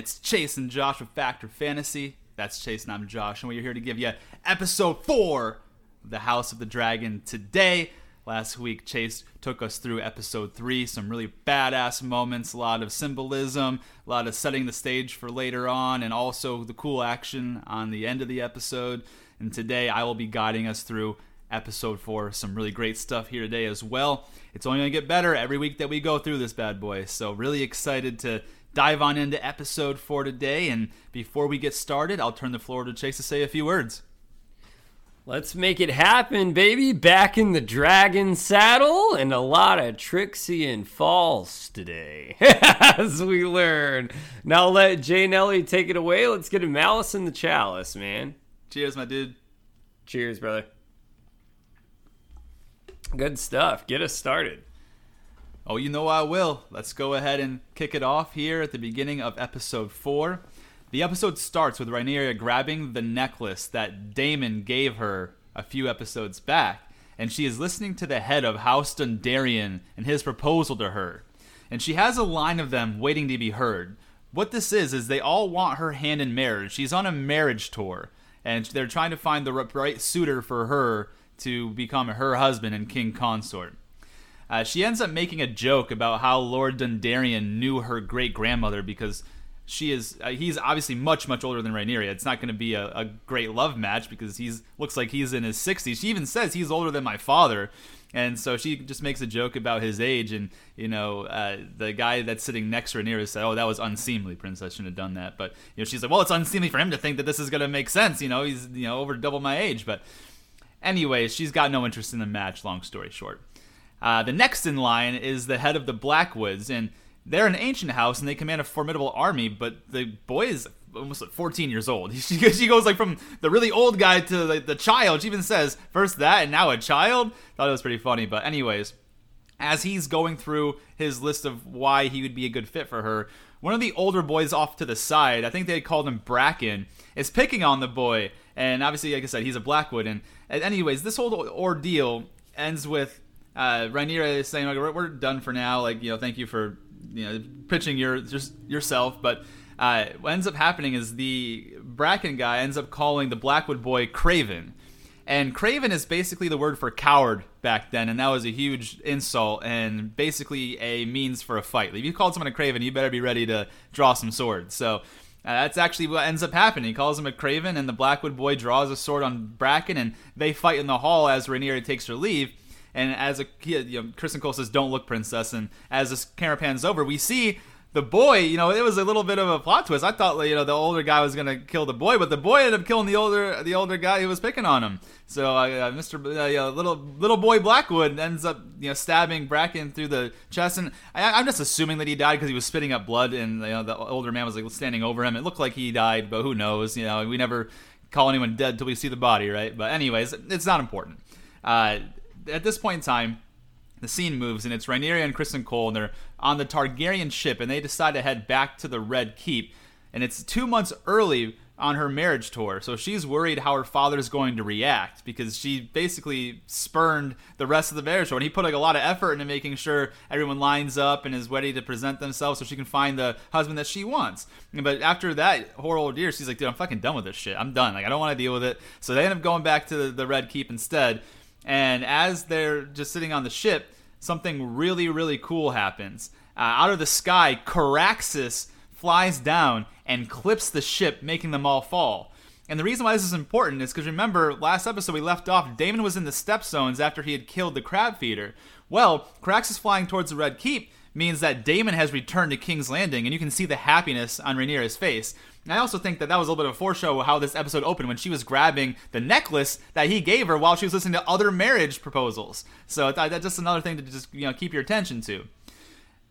It's Chase and Josh with Factor Fantasy. That's Chase and I'm Josh, and we're here to give you episode four of The House of the Dragon today. Last week, Chase took us through episode three, some really badass moments, a lot of symbolism, a lot of setting the stage for later on, and also the cool action on the end of the episode. And today, I will be guiding us through episode four. Some really great stuff here today as well. It's only going to get better every week that we go through this bad boy. So, really excited to dive on into episode four today. And before we get started, I'll turn the floor to Chase to say a few words. Let's make it happen, baby. Back in the dragon saddle and a lot of Trixie and falls today, as we learn. Now let Jay Nelly take it away. Let's get a malice in the chalice, man. Cheers, my dude. Cheers, brother. Good stuff. Get us started. Oh, you know I will. Let's go ahead and kick it off here at the beginning of episode 4. The episode starts with Rhaenyra grabbing the necklace that Daemon gave her a few episodes back, and she is listening to the head of House Dondarrion and his proposal to her. And she has a line of them waiting to be heard. What this is, is they all want her hand in marriage. She's on a marriage tour, and they're trying to find the right suitor for her to become her husband and king consort. Uh, she ends up making a joke about how Lord Dondarrion knew her great grandmother because she is uh, he's obviously much much older than Rhaenyra. It's not going to be a, a, great love match because he's looks like he's in his 60s. She even says he's older than my father. And so she just makes a joke about his age, and you know, uh, the guy that's sitting next to Rhaenyra said, "Oh, that was unseemly, Princess shouldn't have done that." But you know, she's like, "Well, it's unseemly for him to think that this is gonna make sense." You know, he's you know over double my age. But anyway, she's got no interest in the match. Long story short. Uh, the next in line is the head of the Blackwoods, and they're an ancient house and they command a formidable army, but the boy is almost like 14 years old. She, she goes like from the really old guy to the, the child. She even says first that and now a child. Thought it was pretty funny, but anyways, as he's going through his list of why he would be a good fit for her, one of the older boys off to the side, I think they called him Bracken, is picking on the boy. And obviously, like I said, he's a Blackwood. And anyways, this whole ordeal ends with uh, Rhaenyra is saying, like, we're, we're, done for now. Like, you know, thank you for, you know, pitching your just yourself. But uh, what ends up happening is the Bracken guy ends up calling the Blackwood boy Craven. And Craven is basically the word for coward back then, and that was a huge insult and basically a means for a fight. If you called someone a Craven, you better be ready to draw some swords. So uh, that's actually what ends up happening. He calls him a Craven, and the Blackwood boy draws a sword on Bracken, and they fight in the hall as Rhaenyra takes her leave. And as a you know, Criston Cole says, "Don't look, princess." And as this camera pans over, we see the boy. You know, it was a little bit of a plot twist. I thought you know the older guy was gonna kill the boy, but the boy ended up killing the older the older guy who was picking on him. So uh, Mr. Uh, little little boy Blackwood ends up you know stabbing Bracken through the chest, and I, am just assuming that he died because he was spitting up blood, and you know the older man was like standing over him. It looked like he died, but who knows? You know, we never call anyone dead till we see the body, right? But anyways, it's not important. Uh, at this point in time, the scene moves and it's Rhaenyra and Criston Cole and they're on the Targaryen ship and they decide to head back to the Red Keep. And it's two months early on her marriage tour, so she's worried how her father's going to react because she basically spurned the rest of the marriage tour. And he put like a lot of effort into making sure everyone lines up and is ready to present themselves so she can find the husband that she wants. But after that horrible year, she's like, dude, I'm fucking done with this shit. I'm done. Like I don't want to deal with it. So they end up going back to the Red Keep instead. And as they're just sitting on the ship, something really, really cool happens. Uh, out of the sky, Caraxes flies down and clips the ship, making them all fall. And the reason why this is important is because remember, last episode we left off, Daemon was in the Stepstones after he had killed the crab feeder. Well, Caraxes flying towards the Red Keep means that Daemon has returned to King's Landing, and you can see the happiness on Rhaenyra's face. And I also think that that was a little bit of a foreshadow of how this episode opened when she was grabbing the necklace that he gave her while she was listening to other marriage proposals. So that's just another thing to just you know keep your attention to.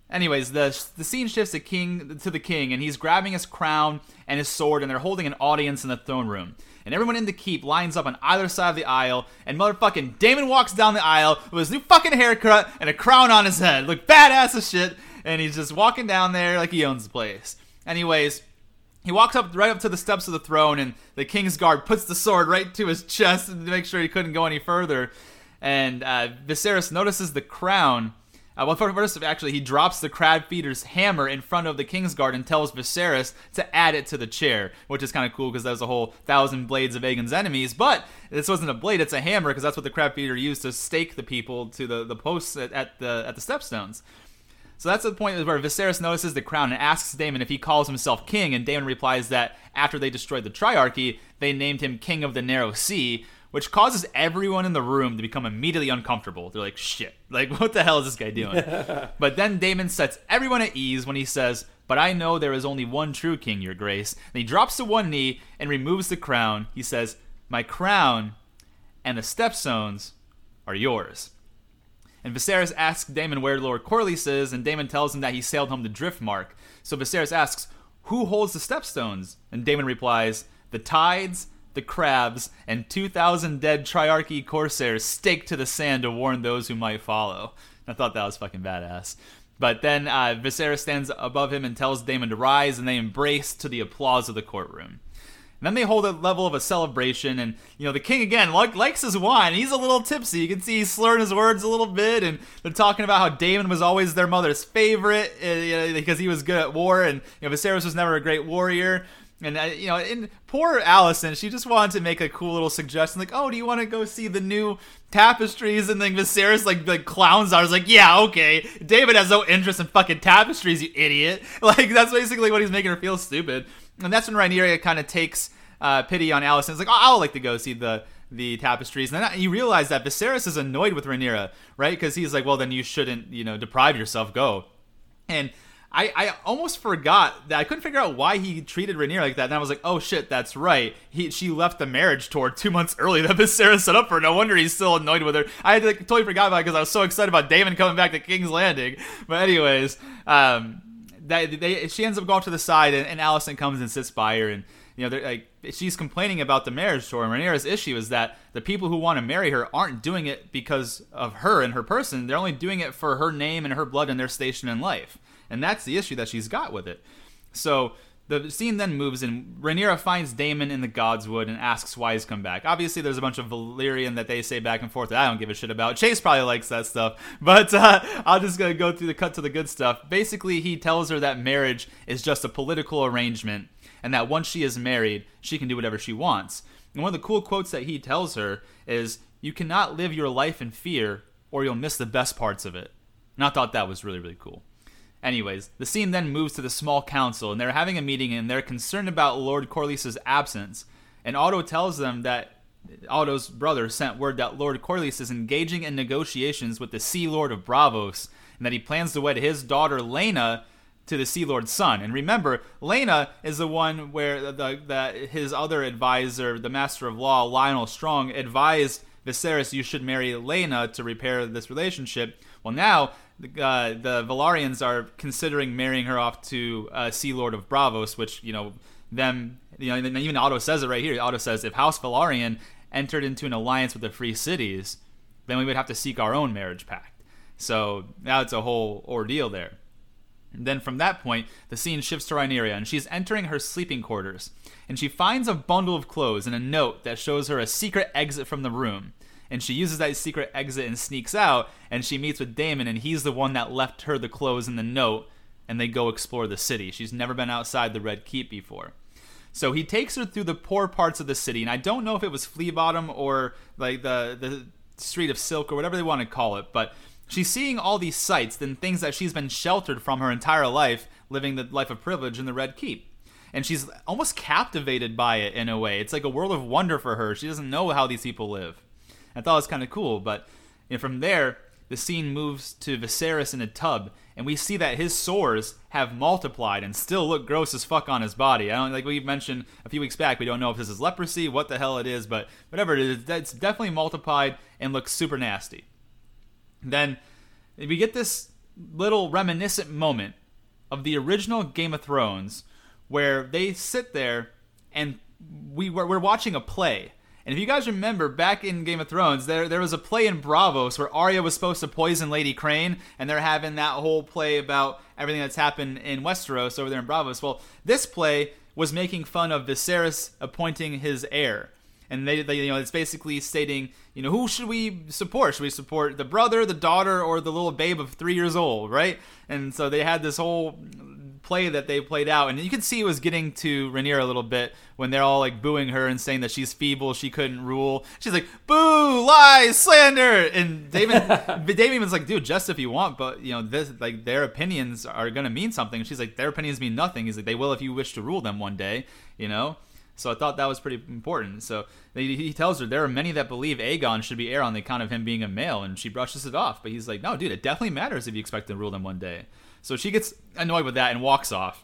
Anyways, the the scene shifts to king to the king, and he's grabbing his crown and his sword, and they're holding an audience in the throne room. And everyone in the keep lines up on either side of the aisle, and motherfucking Daemon walks down the aisle with his new fucking haircut and a crown on his head, look badass as shit, and he's just walking down there like he owns the place. Anyways, he walks up right up to the steps of the throne, and the king's guard puts the sword right to his chest to make sure he couldn't go any further. And uh, Viserys notices the crown Uh, well, first, of actually, he drops the crab feeder's hammer in front of the Kingsguard and tells Viserys to add it to the chair, which is kind of cool because there's a whole thousand blades of Aegon's enemies. But this wasn't a blade; it's a hammer because that's what the crab feeder used to stake the people to the the posts at, at the at the stepstones. So that's the point where Viserys notices the crown and asks Daemon if he calls himself king, and Daemon replies that after they destroyed the Triarchy, they named him King of the Narrow Sea, which causes everyone in the room to become immediately uncomfortable. They're like, shit, like, what the hell is this guy doing? but then Daemon sets everyone at ease when he says, But I know there is only one true king, Your Grace. And he drops to one knee and removes the crown. He says, My crown and the stepstones are yours. And Viserys asks Daemon where Lord Corlys is, and Daemon tells him that he sailed home to Driftmark. So Viserys asks, Who holds the stepstones? And Daemon replies, The tides, the crabs, and 2,000 dead Triarchy corsairs staked to the sand to warn those who might follow. I thought that was fucking badass. But then uh, Viserys stands above him and tells Daemon to rise, and they embrace to the applause of the courtroom. And then they hold a level of a celebration, and you know the king again like, likes his wine. He's a little tipsy. You can see he's slurring his words a little bit, and they're talking about how Daemon was always their mother's favorite uh, you know, because he was good at war, and you know Viserys was never a great warrior. And uh, you know, and poor Alicent, she just wanted to make a cool little suggestion, like, "Oh, do you want to go see the new tapestries?" And then Viserys like like clowns. I was like, "Yeah, okay." David has no interest in fucking tapestries, you idiot. Like that's basically what he's making her feel stupid. And that's when Rhaenyra kind of takes uh, pity on Alicent. It's like, "Oh, I'll like to go see the." the tapestries, and then you realize that Viserys is annoyed with Rhaenyra, right? Because he's like, well, then you shouldn't, you know, deprive yourself. Go, and I, I almost forgot that I couldn't figure out why he treated Rhaenyra like that. And I was like, oh shit, that's right. He she left the marriage tour two months early that Viserys set up for. No wonder he's still annoyed with her. I had, like, totally forgot about it because I was so excited about Daemon coming back to King's Landing. But anyways, um, that they she ends up going to the side and, and Alicent comes and sits by her and you know, like she's complaining about the marriage tour, and Rhaenyra's issue is that the people who want to marry her aren't doing it because of her and her person. They're only doing it for her name and her blood and their station in life and that's the issue that she's got with it. So the scene then moves, and Rhaenyra finds Daemon in the Godswood and asks why he's come back. Obviously, there's a bunch of Valyrian that they say back and forth that I don't give a shit about. Chase probably likes that stuff, but uh, I'll just gonna go through the cut to the good stuff. Basically, he tells her that marriage is just a political arrangement, and that once she is married, she can do whatever she wants. And one of the cool quotes that he tells her is, "You cannot live your life in fear, or you'll miss the best parts of it." And I thought that was really really cool. Anyways, the scene then moves to the small council, and they're having a meeting, and they're concerned about Lord Corlys's absence. And Otto tells them that Otto's brother sent word that Lord Corlys is engaging in negotiations with the Sea Lord of Braavos, and that he plans to wed his daughter Laena to the Sea Lord's son. And remember, Laena is the one where the, the, his other advisor, the Master of Law, Lyonel Strong, advised Viserys you should marry Laena to repair this relationship. Well, now the, uh, the Velaryons are considering marrying her off to uh, Sea Lord of Braavos, which you know them. You know, even Otto says it right here. Otto says if House Velaryon entered into an alliance with the Free Cities, then we would have to seek our own marriage pact. So now it's a whole ordeal there. And then from that point, the scene shifts to Rhaenyra, and she's entering her sleeping quarters. And she finds a bundle of clothes and a note that shows her a secret exit from the room and she uses that secret exit and sneaks out and she meets with Daemon and he's the one that left her the clothes and the note and they go explore the city. She's never been outside the Red Keep before. So he takes her through the poor parts of the city and I don't know if it was Flea Bottom or like the the Street of Silk or whatever they want to call it, but she's seeing all these sights and things that she's been sheltered from her entire life living the life of privilege in the Red Keep and she's almost captivated by it in a way. It's like a world of wonder for her. She doesn't know how these people live. I thought it was kind of cool. But you know, from there, the scene moves to Viserys in a tub, and we see that his sores have multiplied and still look gross as fuck on his body. I don't like we mentioned a few weeks back. We don't know if this is leprosy, what the hell it is, but whatever it is, it's definitely multiplied and looks super nasty. Then we get this little reminiscent moment of the original Game of Thrones, where they sit there and we we're watching a play and if you guys remember back in Game of Thrones, there there was a play in Braavos where Arya was supposed to poison Lady Crane, and they're having that whole play about everything that's happened in Westeros over there in Braavos. Well, this play was making fun of Viserys appointing his heir. and they, they you know it's basically stating you know who should we support? Should we support the brother, the daughter, or the little babe of three years old, right? And so they had this whole play that they played out, and you can see it was getting to Rhaenyra a little bit when they're all like booing her and saying that she's feeble, she couldn't rule. She's like, "Boo, lies, slander," and David, David was like, "Dude, just if you want, but you know, this like their opinions are gonna mean something." And she's like, "Their opinions mean nothing." He's like, "They will if you wish to rule them one day," you know. So I thought that was pretty important. So he tells her there are many that believe Aegon should be heir on the account of him being a male, and she brushes it off. But he's like, no, dude, it definitely matters if you expect to rule them one day. So she gets annoyed with that and walks off.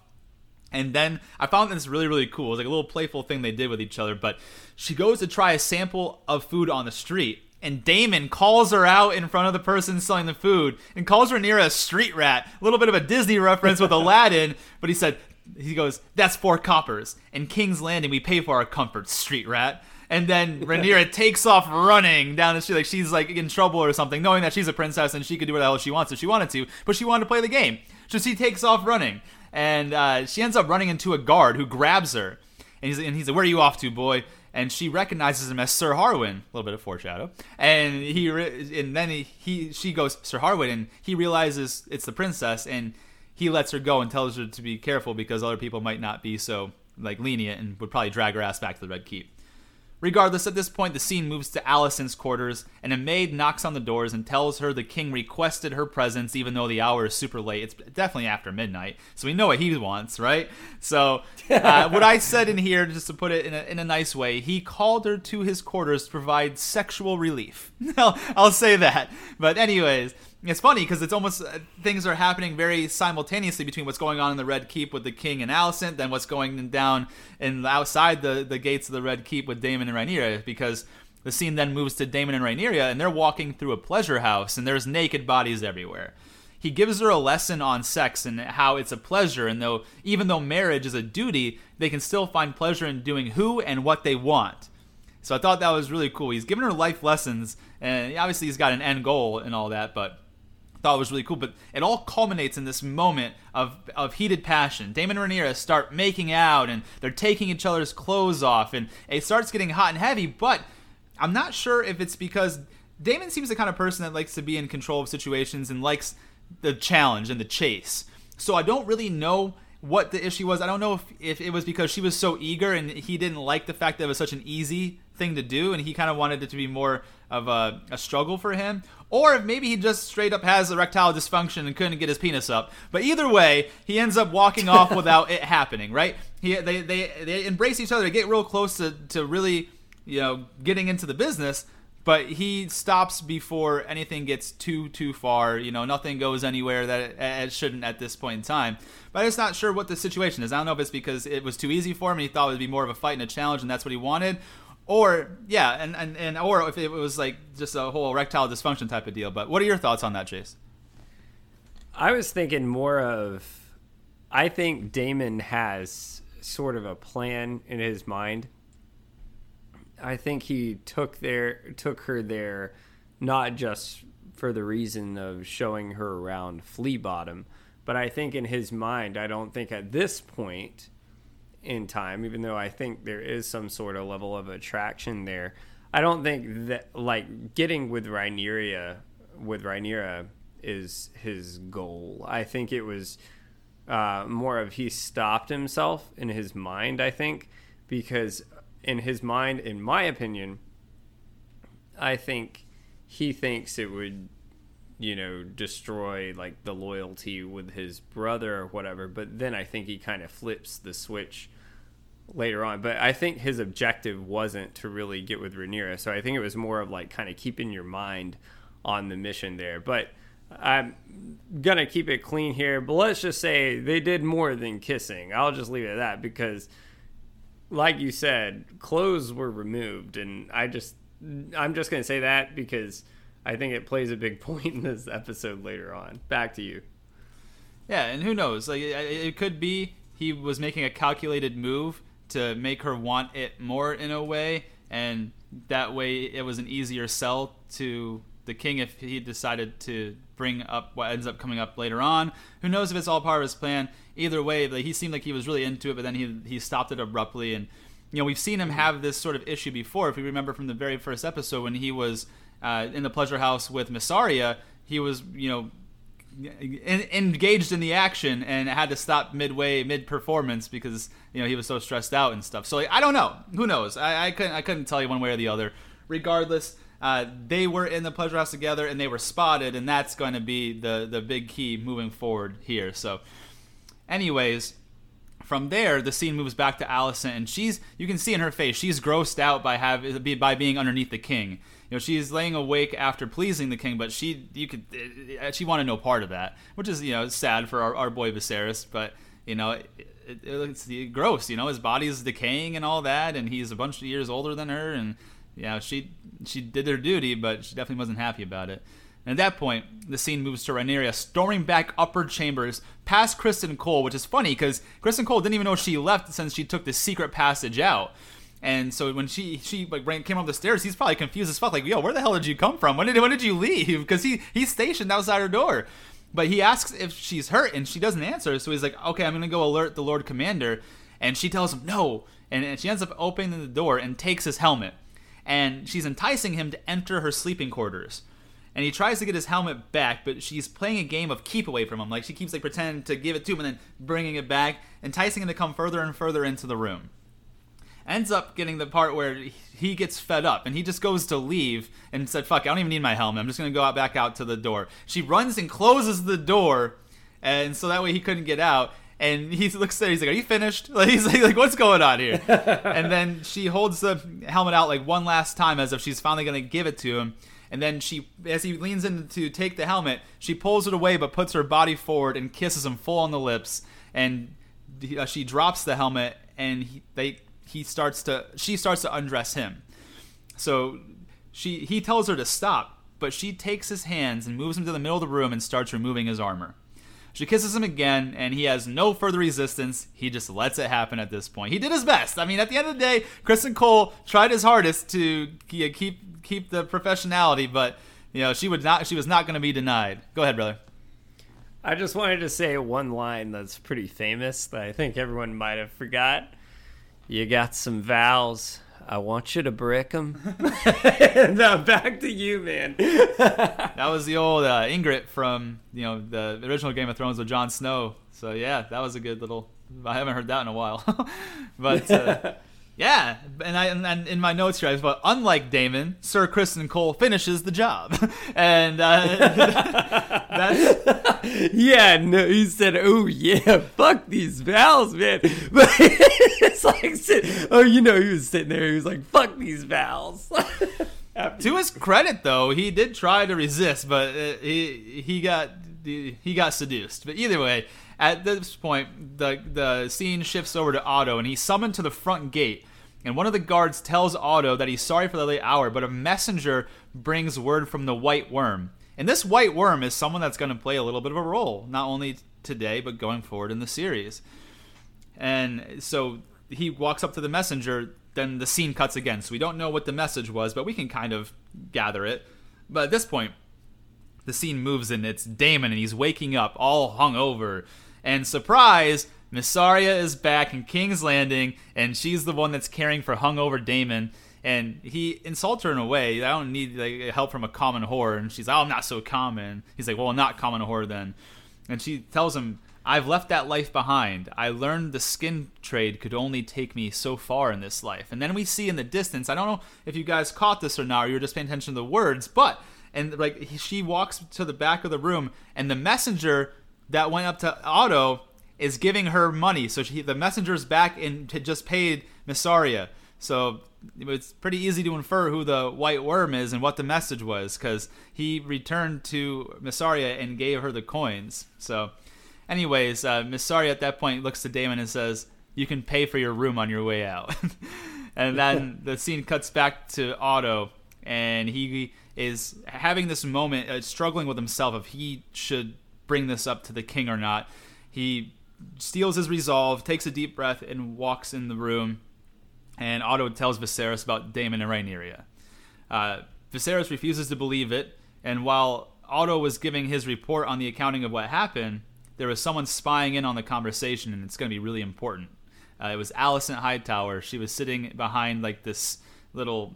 And then I found this really, really cool. It was like a little playful thing they did with each other. But she goes to try a sample of food on the street. And Daemon calls her out in front of the person selling the food and calls her near a street rat. A little bit of a Disney reference with Aladdin. But he said, he goes, that's four coppers. In King's Landing, we pay for our comfort, street rat. And then Rhaenyra takes off running down the street like she's like in trouble or something, knowing that she's a princess and she could do whatever the hell she wants if she wanted to, but she wanted to play the game. So she takes off running, and uh, she ends up running into a guard who grabs her, and he's and he's like, "Where are you off to, boy?" And she recognizes him as Sir Harwin. A little bit of foreshadow. And he and then he, he she goes Sir Harwin, and he realizes it's the princess, and he lets her go and tells her to be careful because other people might not be so like lenient and would probably drag her ass back to the Red Keep. Regardless, at this point, the scene moves to Alicent's quarters, and a maid knocks on the doors and tells her the king requested her presence, even though the hour is super late. It's definitely after midnight, so we know what he wants, right? So, uh, what I said in here, just to put it in a, in a nice way, he called her to his quarters to provide sexual relief. I'll, I'll say that. But, anyways, it's funny because it's almost uh, things are happening very simultaneously between what's going on in the Red Keep with the King and Alicent, then what's going down in outside the the gates of the Red Keep with Daemon and Rhaenyra. Because the scene then moves to Daemon and Rhaenyra, and they're walking through a pleasure house, and there's naked bodies everywhere. He gives her a lesson on sex and how it's a pleasure, and though even though marriage is a duty, they can still find pleasure in doing who and what they want. So I thought that was really cool. He's giving her life lessons, and obviously he's got an end goal and all that, but thought was really cool. But it all culminates in this moment of, of heated passion. Daemon and Rhaenyra start making out, and they're taking each other's clothes off, and it starts getting hot and heavy. But I'm not sure if it's because Daemon seems the kind of person that likes to be in control of situations and likes the challenge and the chase. So I don't really know what the issue was. I don't know if, if it was because she was so eager and he didn't like the fact that it was such an easy thing to do and he kind of wanted it to be more of a, a struggle for him, or if maybe he just straight up has erectile dysfunction and couldn't get his penis up. But either way, he ends up walking off without it happening, right? He, they, they, they embrace each other, they get real close to, to really, you know, getting into the business, but he stops before anything gets too too far. You know, nothing goes anywhere that it, it, shouldn't at this point in time. But I'm just not sure what the situation is. I don't know if it's because it was too easy for him and he thought it would be more of a fight and a challenge, and that's what he wanted, or yeah, and, and and or if it was like just a whole erectile dysfunction type of deal. But what are your thoughts on that, Chase? I was thinking more of. I think Daemon has sort of a plan in his mind. I think he took their took her there, not just for the reason of showing her around Flea Bottom, but I think in his mind, I don't think at this point in time, even though I think there is some sort of level of attraction there. I don't think that like getting with Rhaenyra with Rhaenyra is his goal. I think it was uh, more of he stopped himself in his mind. I think because in his mind, in my opinion, I think he thinks it would you know destroy like the loyalty with his brother or whatever but then i think he kind of flips the switch later on. But I think his objective wasn't to really get with Rhaenyra. So I think it was more of like kind of keeping your mind on the mission there. But I'm gonna keep it clean here. But let's just say they did more than kissing. I'll just leave it at that because, like you said, clothes were removed, and I just I'm just gonna say that because I think it plays a big point in this episode later on. Back to you. Yeah, and who knows? Like it could be he was making a calculated move to make her want it more in a way, and that way it was an easier sell to the king if he decided to bring up what ends up coming up later on. Who knows if it's all part of his plan? Either way, like, he seemed like he was really into it, but then he he stopped it abruptly, and you know we've seen him have this sort of issue before. If you remember from the very first episode when he was uh, in the pleasure house with Mysaria, he was you know engaged in the action and had to stop midway mid performance because you know he was so stressed out and stuff. So like, I don't know. Who knows? I, I couldn't I couldn't tell you one way or the other. Regardless, uh, they were in the pleasure house together and they were spotted, and that's going to be the the big key moving forward here. So, anyways. From there, the scene moves back to Alicent, and she's you can see in her face she's grossed out by have by being underneath the king you know she's laying awake after pleasing the king, but she you could uh, she wanted no part of that, which is you know sad for our, our boy Viserys, but you know. It, it, it's gross, you know. His body is decaying and all that, and he's a bunch of years older than her, and know she she did her duty, but she definitely wasn't happy about it. And at that point, the scene moves to Rhaenyra storming back upper chambers past Criston Cole, which is funny because Criston Cole didn't even know she left since she took the secret passage out. And so when she she like ran, came up the stairs, he's probably confused as fuck. Like, yo, where the hell did you come from? When did when did you leave? Because he he's stationed outside her door. But he asks if she's hurt, and she doesn't answer. So he's like, okay, I'm gonna go alert the Lord Commander. And she tells him no, and, and she ends up opening the door and takes his helmet. And she's enticing him to enter her sleeping quarters. And he tries to get his helmet back, but she's playing a game of keep away from him. Like she keeps like pretending to give it to him and then bringing it back, enticing him to come further and further into the room ends up getting the part where he gets fed up and he just goes to leave and said, "Fuck, I don't even need my helmet. I'm just gonna go out back out to the door." She runs and closes the door, and so that way he couldn't get out. And he looks there. He's like, "Are you finished?" Like, he's like, like, "What's going on here?" and then she holds the helmet out like one last time, as if she's finally gonna give it to him. And then she, as he leans in to take the helmet, she pulls it away, but puts her body forward and kisses him full on the lips. And uh, she drops the helmet, and he, they he starts to she starts to undress him. So she he tells her to stop, but she takes his hands and moves him to the middle of the room and starts removing his armor. She kisses him again, and he has no further resistance. He just lets it happen at this point. He did his best. I mean, at the end of the day, Criston Cole tried his hardest to keep keep the professionality, but you know she would not. She was not going to be denied. Go ahead, brother. I just wanted to say one line that's pretty famous that I think everyone might have forgot. You got some vows. I want you to brick them. and uh, back to you, man. that was the old uh, Ygritte from you know the original Game of Thrones with Jon Snow. So yeah, that was a good little. I haven't heard that in a while, but uh, yeah, and I and in my notes here I put unlike Daemon, Sir Criston Cole finishes the job, and uh, that's yeah. No, he said, "Oh yeah, fuck these vows, man." But it's like, oh, you know, he was sitting there. He was like, "Fuck these vows." to his credit, though, he did try to resist, but uh, he he got he got seduced. But either way, at this point, the the scene shifts over to Otto, and he's summoned to the front gate. And one of the guards tells Otto that he's sorry for the late hour, but a messenger brings word from the White Worm. And this White Worm is someone that's going to play a little bit of a role, not only today, but going forward in the series. And so he walks up to the messenger, then the scene cuts again. So we don't know what the message was, but we can kind of gather it. But at this point, the scene moves and it's Daemon, and he's waking up all hungover and surprise, Mysaria is back in King's Landing, and she's the one that's caring for hungover Daemon. And he insults her in a way. I don't need like, help from a common whore. And she's like, oh, I'm not so common. He's like, well, not common whore then. And she tells him, I've left that life behind. I learned the skin trade could only take me so far in this life. And then we see in the distance, I don't know if you guys caught this or not, or you were just paying attention to the words, but and like she walks to the back of the room, and the messenger that went up to Otto is giving her money. So she, the messenger's back and had just paid Mysaria. So it's pretty easy to infer who the white worm is and what the message was because he returned to Mysaria and gave her the coins. So, anyways, uh, Mysaria at that point looks to Daemon and says, "You can pay for your room on your way out." and then the scene cuts back to Otto, and he is having this moment, uh, struggling with himself if he should bring this up to the king or not. He steals his resolve, takes a deep breath, and walks in the room. And Otto tells Viserys about Daemon and Rhaenyra. Uh, Viserys refuses to believe it, and while Otto was giving his report on the accounting of what happened, there was someone spying in on the conversation, and it's going to be really important. Uh, it was Alicent Hightower. She was sitting behind like this little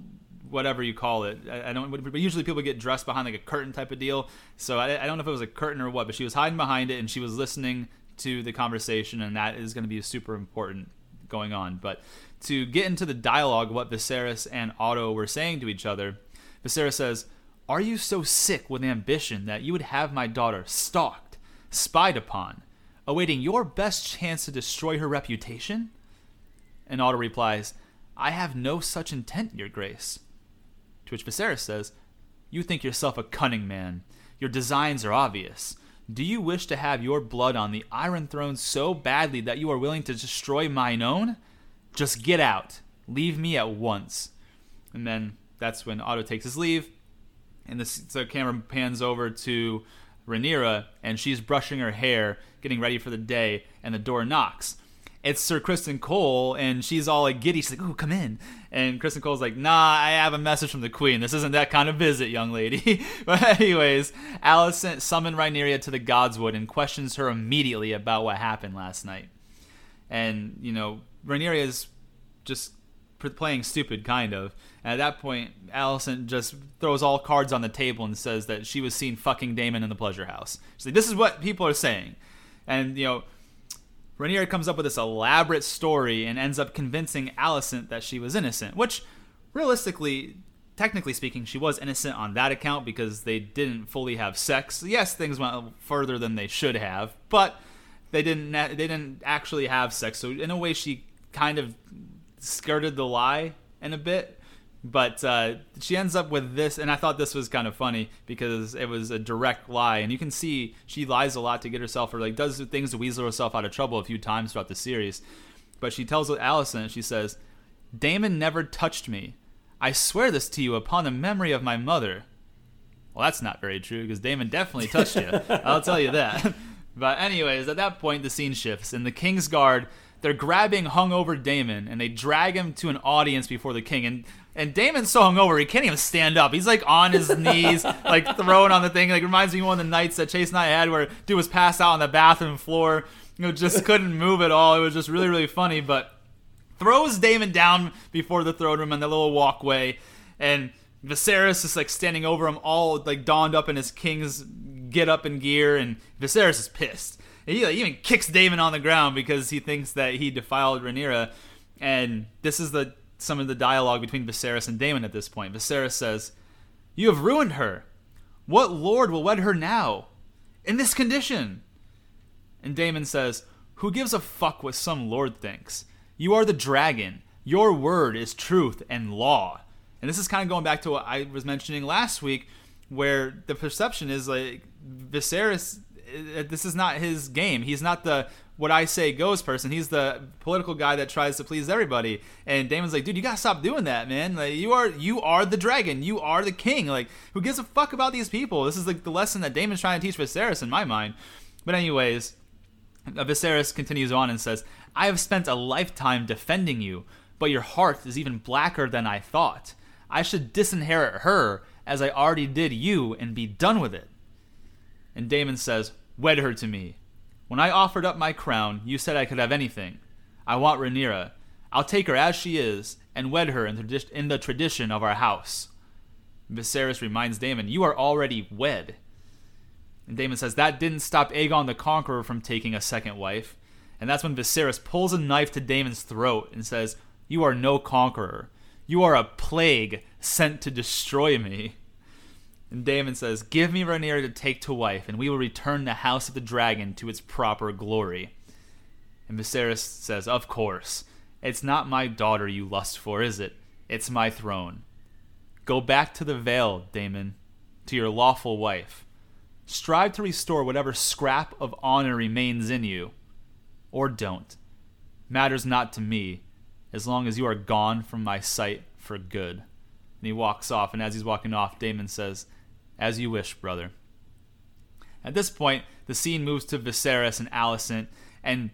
whatever you call it. I, I don't. But usually people get dressed behind like a curtain type of deal. So I, I don't know if it was a curtain or what, but she was hiding behind it and she was listening to the conversation, and that is going to be super important going on. But to get into the dialogue, what Viserys and Otto were saying to each other, Viserys says, "Are you so sick with ambition that you would have my daughter stalked, spied upon, awaiting your best chance to destroy her reputation?" And Otto replies, "I have no such intent, Your Grace." To which Viserys says, You think yourself a cunning man. Your designs are obvious. Do you wish to have your blood on the Iron Throne so badly that you are willing to destroy mine own? Just get out. Leave me at once. And then that's when Otto takes his leave. And the, the camera pans over to Rhaenyra, and she's brushing her hair, getting ready for the day, and the door knocks it's Sir Criston Cole, and she's all like giddy. She's like, "Ooh, come in." And Criston Cole's like, "Nah, I have a message from the Queen. This isn't that kind of visit, young lady." but anyways, Alicent summoned Rhaenyra to the Godswood and questions her immediately about what happened last night. And you know, Rhaenyra is just playing stupid, kind of. And at that point, Alicent just throws all cards on the table and says that she was seen fucking Daemon in the pleasure house. She's like, "This is what people are saying," and you know Rhaenyra comes up with this elaborate story and ends up convincing Alicent that she was innocent, which realistically, technically speaking, she was innocent on that account because they didn't fully have sex. Yes, things went further than they should have, but they didn't they didn't actually have sex. So in a way she kind of skirted the lie in a bit but uh, she ends up with this and i thought this was kind of funny because it was a direct lie and you can see she lies a lot to get herself or like does things to weasel herself out of trouble a few times throughout the series. But she tells Alicent she says Daemon never touched me. I swear this to you upon the memory of my mother. Well that's not very true because Daemon definitely touched you i'll tell you that. But anyways at that point the scene shifts and the king's guard they're grabbing hungover Daemon and they drag him to an audience before the king. And and Daemon's so hungover he can't even stand up. He's like on his knees, like throwing on the thing. Like reminds me of one of the nights that Chase and I had where dude was passed out on the bathroom floor. You know, just couldn't move at all. It was just really really funny. But throws Daemon down before the throne room on the little walkway, and Viserys is like standing over him, all like donned up in his king's get up and gear, and Viserys is pissed. And he like, even kicks Daemon on the ground because he thinks that he defiled Rhaenyra. And this is the some of the dialogue between Viserys and Daemon at this point. Viserys says, "You have ruined her. What lord will wed her now, in this condition?" And Daemon says, "Who gives a fuck what some lord thinks? You are the dragon. Your word is truth and law." And this is kind of going back to what I was mentioning last week, where the perception is like Viserys uh, this is not his game. He's not the what I say goes person. He's the political guy that tries to please everybody. And Daemon's like, dude, you gotta stop doing that, man. Like you are you are the dragon. You are the king. Like who gives a fuck about these people? This is like the lesson that Daemon's trying to teach Viserys in my mind. But anyways, uh, Viserys continues on and says, I have spent a lifetime defending you, but your heart is even blacker than I thought. I should disinherit her as I already did you and be done with it. And Daemon says, Wed her to me. When I offered up my crown, you said I could have anything. I want Rhaenyra. I'll take her as she is and wed her in, tradi- in the tradition of our house. Viserys reminds Daemon, You are already wed. And Daemon says, That didn't stop Aegon the Conqueror from taking a second wife. And that's when Viserys pulls a knife to Daemon's throat and says, You are no conqueror. You are a plague sent to destroy me. And Daemon says, Give me Rhaenyra to take to wife, and we will return the House of the Dragon to its proper glory. And Viserys says, Of course. It's not my daughter you lust for, is it? It's my throne. Go back to the Vale, Daemon, to your lawful wife. Strive to restore whatever scrap of honor remains in you. Or don't. Matters not to me, as long as you are gone from my sight for good. And he walks off, and as he's walking off, Daemon says, as you wish, brother. At this point, the scene moves to Viserys and Alicent, and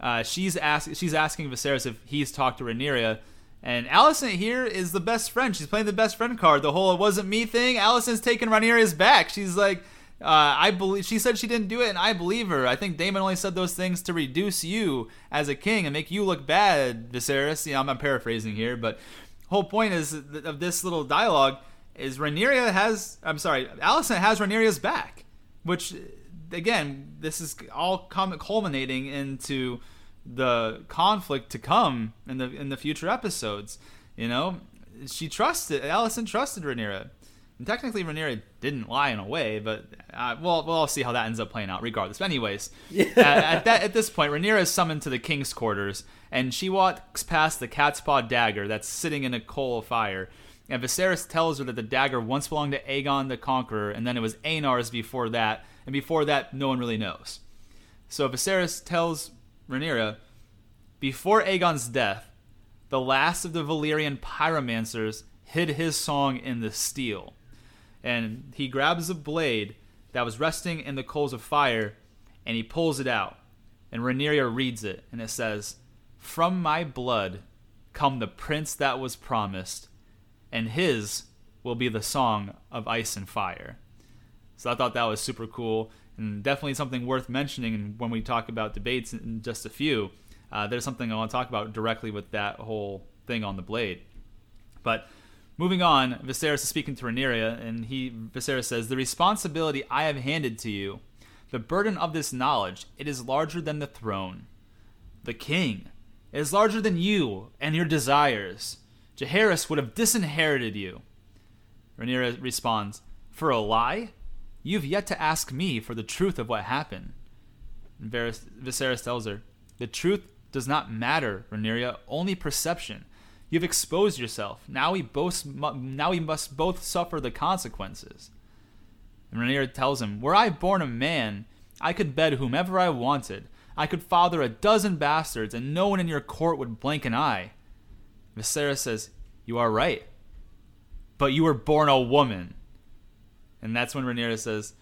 uh, she's ask- she's asking Viserys if he's talked to Rhaenyra, and Alicent here is the best friend. She's playing the best friend card. The whole "it wasn't me" thing. Alicent's taking Rhaenyra's back. She's like, Uh, I believe she said she didn't do it, and I believe her. I think Daemon only said those things to reduce you as a king and make you look bad, Viserys. You know, I'm, I'm paraphrasing here, but whole point is of this little dialogue is Rhaenyra has. I'm sorry, Alicent has Rhaenyra's back, which again, this is all culminating into the conflict to come in the in the future episodes. You know, she trusted Alicent trusted Rhaenyra. And technically, Rhaenyra didn't lie in a way, but uh, we'll we'll see how that ends up playing out, regardless. But anyways, yeah. at, at, that at this point, Rhaenyra is summoned to the king's quarters, and she walks past the cat's paw dagger that's sitting in a coal of fire. And Viserys tells her that the dagger once belonged to Aegon the Conqueror, and then it was Aenar's before that, and before that, no one really knows. So Viserys tells Rhaenyra, before Aegon's death, the last of the Valyrian pyromancers hid his song in the steel. And he grabs a blade that was resting in the coals of fire and he pulls it out. And Rhaenyra reads it and it says, From my blood come the prince that was promised, and his will be the song of ice and fire. So I thought that was super cool and definitely something worth mentioning when we talk about debates in just a few. Uh, there's something I want to talk about directly with that whole thing on the blade. But moving on, Viserys is speaking to Rhaenyra, and he Viserys says, "The responsibility I have handed to you, the burden of this knowledge, it is larger than the throne. The king is larger than you and your desires. Jaehaerys would have disinherited you." Rhaenyra responds, "For a lie? You've yet to ask me for the truth of what happened." And Viserys tells her, "The truth does not matter, Rhaenyra, only perception. You've exposed yourself. Now we both now we must both suffer the consequences. And Rhaenyra tells him, Were I born a man, I could bed whomever I wanted. I could father a dozen bastards, and no one in your court would blink an eye. Viserys says, You are right. But you were born a woman. And that's when Rhaenyra says,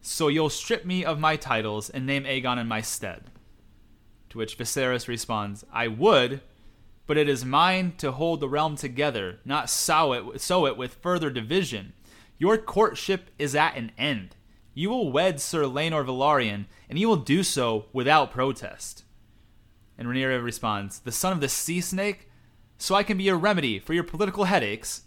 So you'll strip me of my titles and name Aegon in my stead. To which Viserys responds, I would, but it is mine to hold the realm together, not sow it, sow it with further division. Your courtship is at an end. You will wed Sir Laenor Velaryon, and you will do so without protest. And Rhaenyra responds, The son of the sea snake? So I can be a remedy for your political headaches?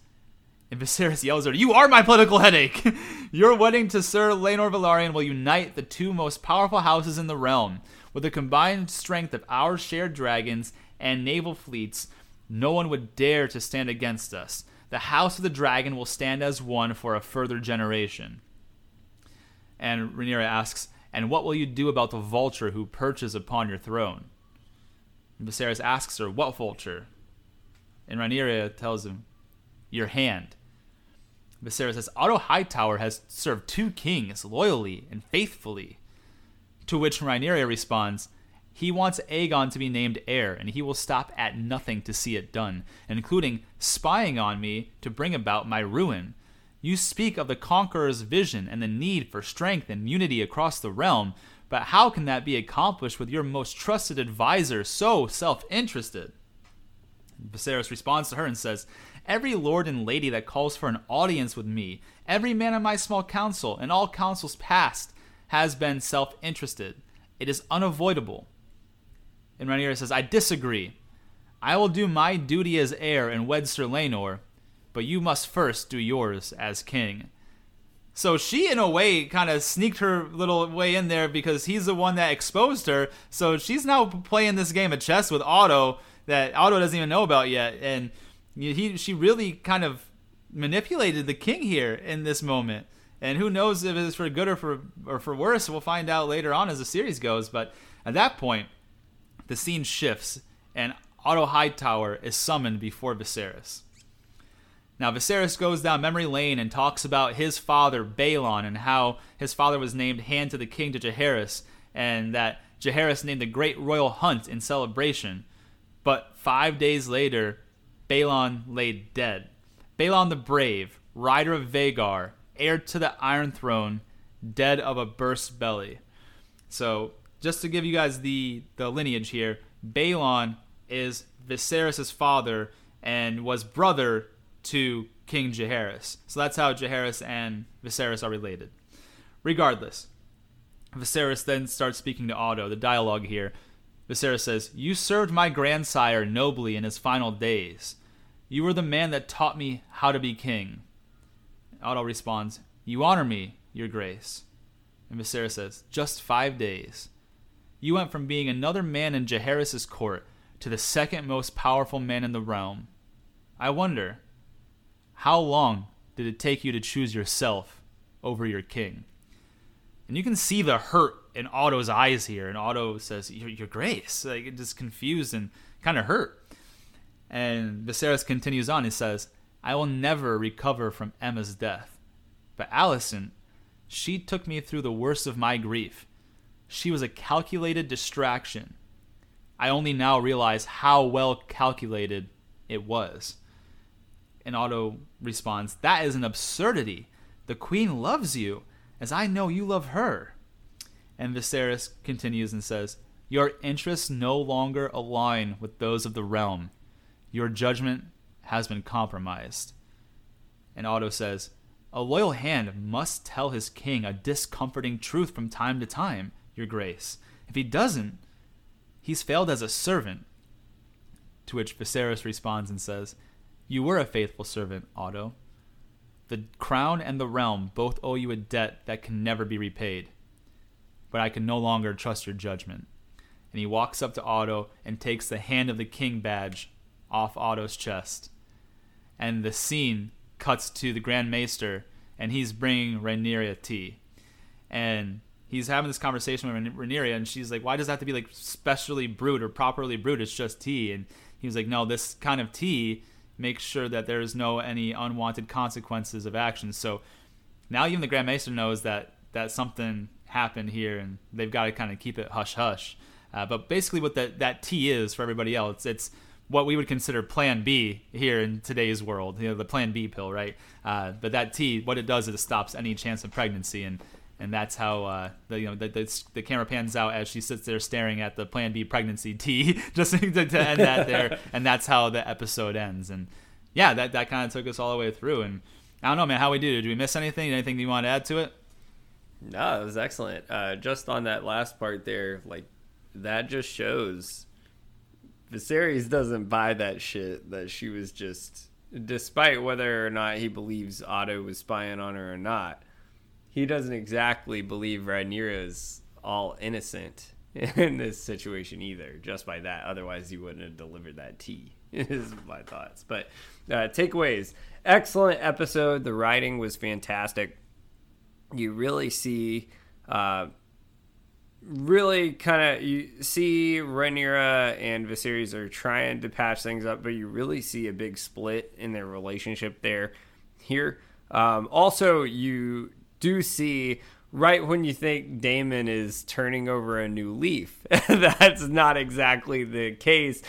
And Viserys yells at her, You are my political headache! your wedding to Sir Laenor Velaryon will unite the two most powerful houses in the realm. With the combined strength of our shared dragons and naval fleets, no one would dare to stand against us. The House of the Dragon will stand as one for a further generation. And Rhaenyra asks, And what will you do about the vulture who perches upon your throne? And Viserys asks her, What vulture? And Rhaenyra tells him, Your hand. Viserys says, Otto Hightower has served two kings loyally and faithfully. To which Rhaenyra responds, he wants Aegon to be named heir, and he will stop at nothing to see it done, including spying on me to bring about my ruin. You speak of the conqueror's vision and the need for strength and unity across the realm, but how can that be accomplished with your most trusted advisor so self interested? Viserys responds to her and says, Every lord and lady that calls for an audience with me, every man in my small council, and all councils past, has been self interested. It is unavoidable. And Rhaenyra says, I disagree. I will do my duty as heir and wed Sir Laenor, but you must first do yours as king. So she, in a way, kind of sneaked her little way in there because he's the one that exposed her. So she's now playing this game of chess with Otto that Otto doesn't even know about yet, and he she really kind of manipulated the king here in this moment. And who knows if it's for good or for or for worse? We'll find out later on as the series goes. But at that point, the scene shifts, and Otto Hightower is summoned before Viserys. Now Viserys goes down memory lane and talks about his father Baelon and how his father was named hand to the king to Jaehaerys, and that Jaehaerys named the great royal hunt in celebration. But five days later, Baelon lay dead. Baelon the Brave, rider of Vhagar, heir to the Iron Throne, dead of a burst belly. So, just to give you guys the, the lineage here, Baelon is Viserys' father and was brother to King Jaehaerys. So that's how Jaehaerys and Viserys are related. Regardless, Viserys then starts speaking to Otto. The dialogue here. Viserys says, You served my grandsire nobly in his final days. You were the man that taught me how to be king. Otto responds, You honor me, your grace. And Viserys says, Just five days. You went from being another man in Jaehaerys' court to the second most powerful man in the realm. I wonder, how long did it take you to choose yourself over your king? And you can see the hurt in Otto's eyes here. And Otto says, Your, your grace. Like, just confused and kind of hurt. And Viserys continues on. He says, I will never recover from Aemma's death. But Alicent, she took me through the worst of my grief. She was a calculated distraction. I only now realize how well calculated it was. And Otto responds, That is an absurdity. The queen loves you, as I know you love her. And Viserys continues and says, Your interests no longer align with those of the realm. Your judgment has been compromised. And Otto says, A loyal hand must tell his king a discomforting truth from time to time, Your Grace. If he doesn't, he's failed as a servant. To which Viserys responds and says, You were a faithful servant, Otto. The crown and the realm both owe you a debt that can never be repaid. But I can no longer trust your judgment. And he walks up to Otto and takes the hand of the king badge off Otto's chest. And the scene cuts to the Grand Maester, and he's bringing Rhaenyra tea. And he's having this conversation with Rhaenyra, and she's like, "Why does that have to be like specially brewed or properly brewed? It's just tea." And he was like, "No, this kind of tea makes sure that there is no any unwanted consequences of actions." So now even the Grand Maester knows that that something happened here, and they've got to kind of keep it hush hush. Uh, but basically, what that that tea is for everybody else, it's what we would consider Plan B here in today's world, you know, the Plan B pill, right? Uh, but that T, what it does is it stops any chance of pregnancy, and and that's how uh, the you know the, the, the, camera pans out as she sits there staring at the Plan B pregnancy T, just to, to end that there, and that's how the episode ends. And yeah, that that kind of took us all the way through. And I don't know, man, how we do? Did we miss anything? Anything you want to add to it? No, it was excellent. Uh, just on that last part there, like that just shows Viserys doesn't buy that shit that she was just, despite whether or not he believes Otto was spying on her or not, he doesn't exactly believe Rhaenyra is all innocent in this situation either. Just by that, otherwise he wouldn't have delivered that tea. Is my thoughts. But uh, takeaways: excellent episode. The writing was fantastic. You really see. Uh, really kind of you see Rhaenyra and Viserys are trying to patch things up, but you really see a big split in their relationship there. Here, um, also you do see right when you think Daemon is turning over a new leaf, that's not exactly the case.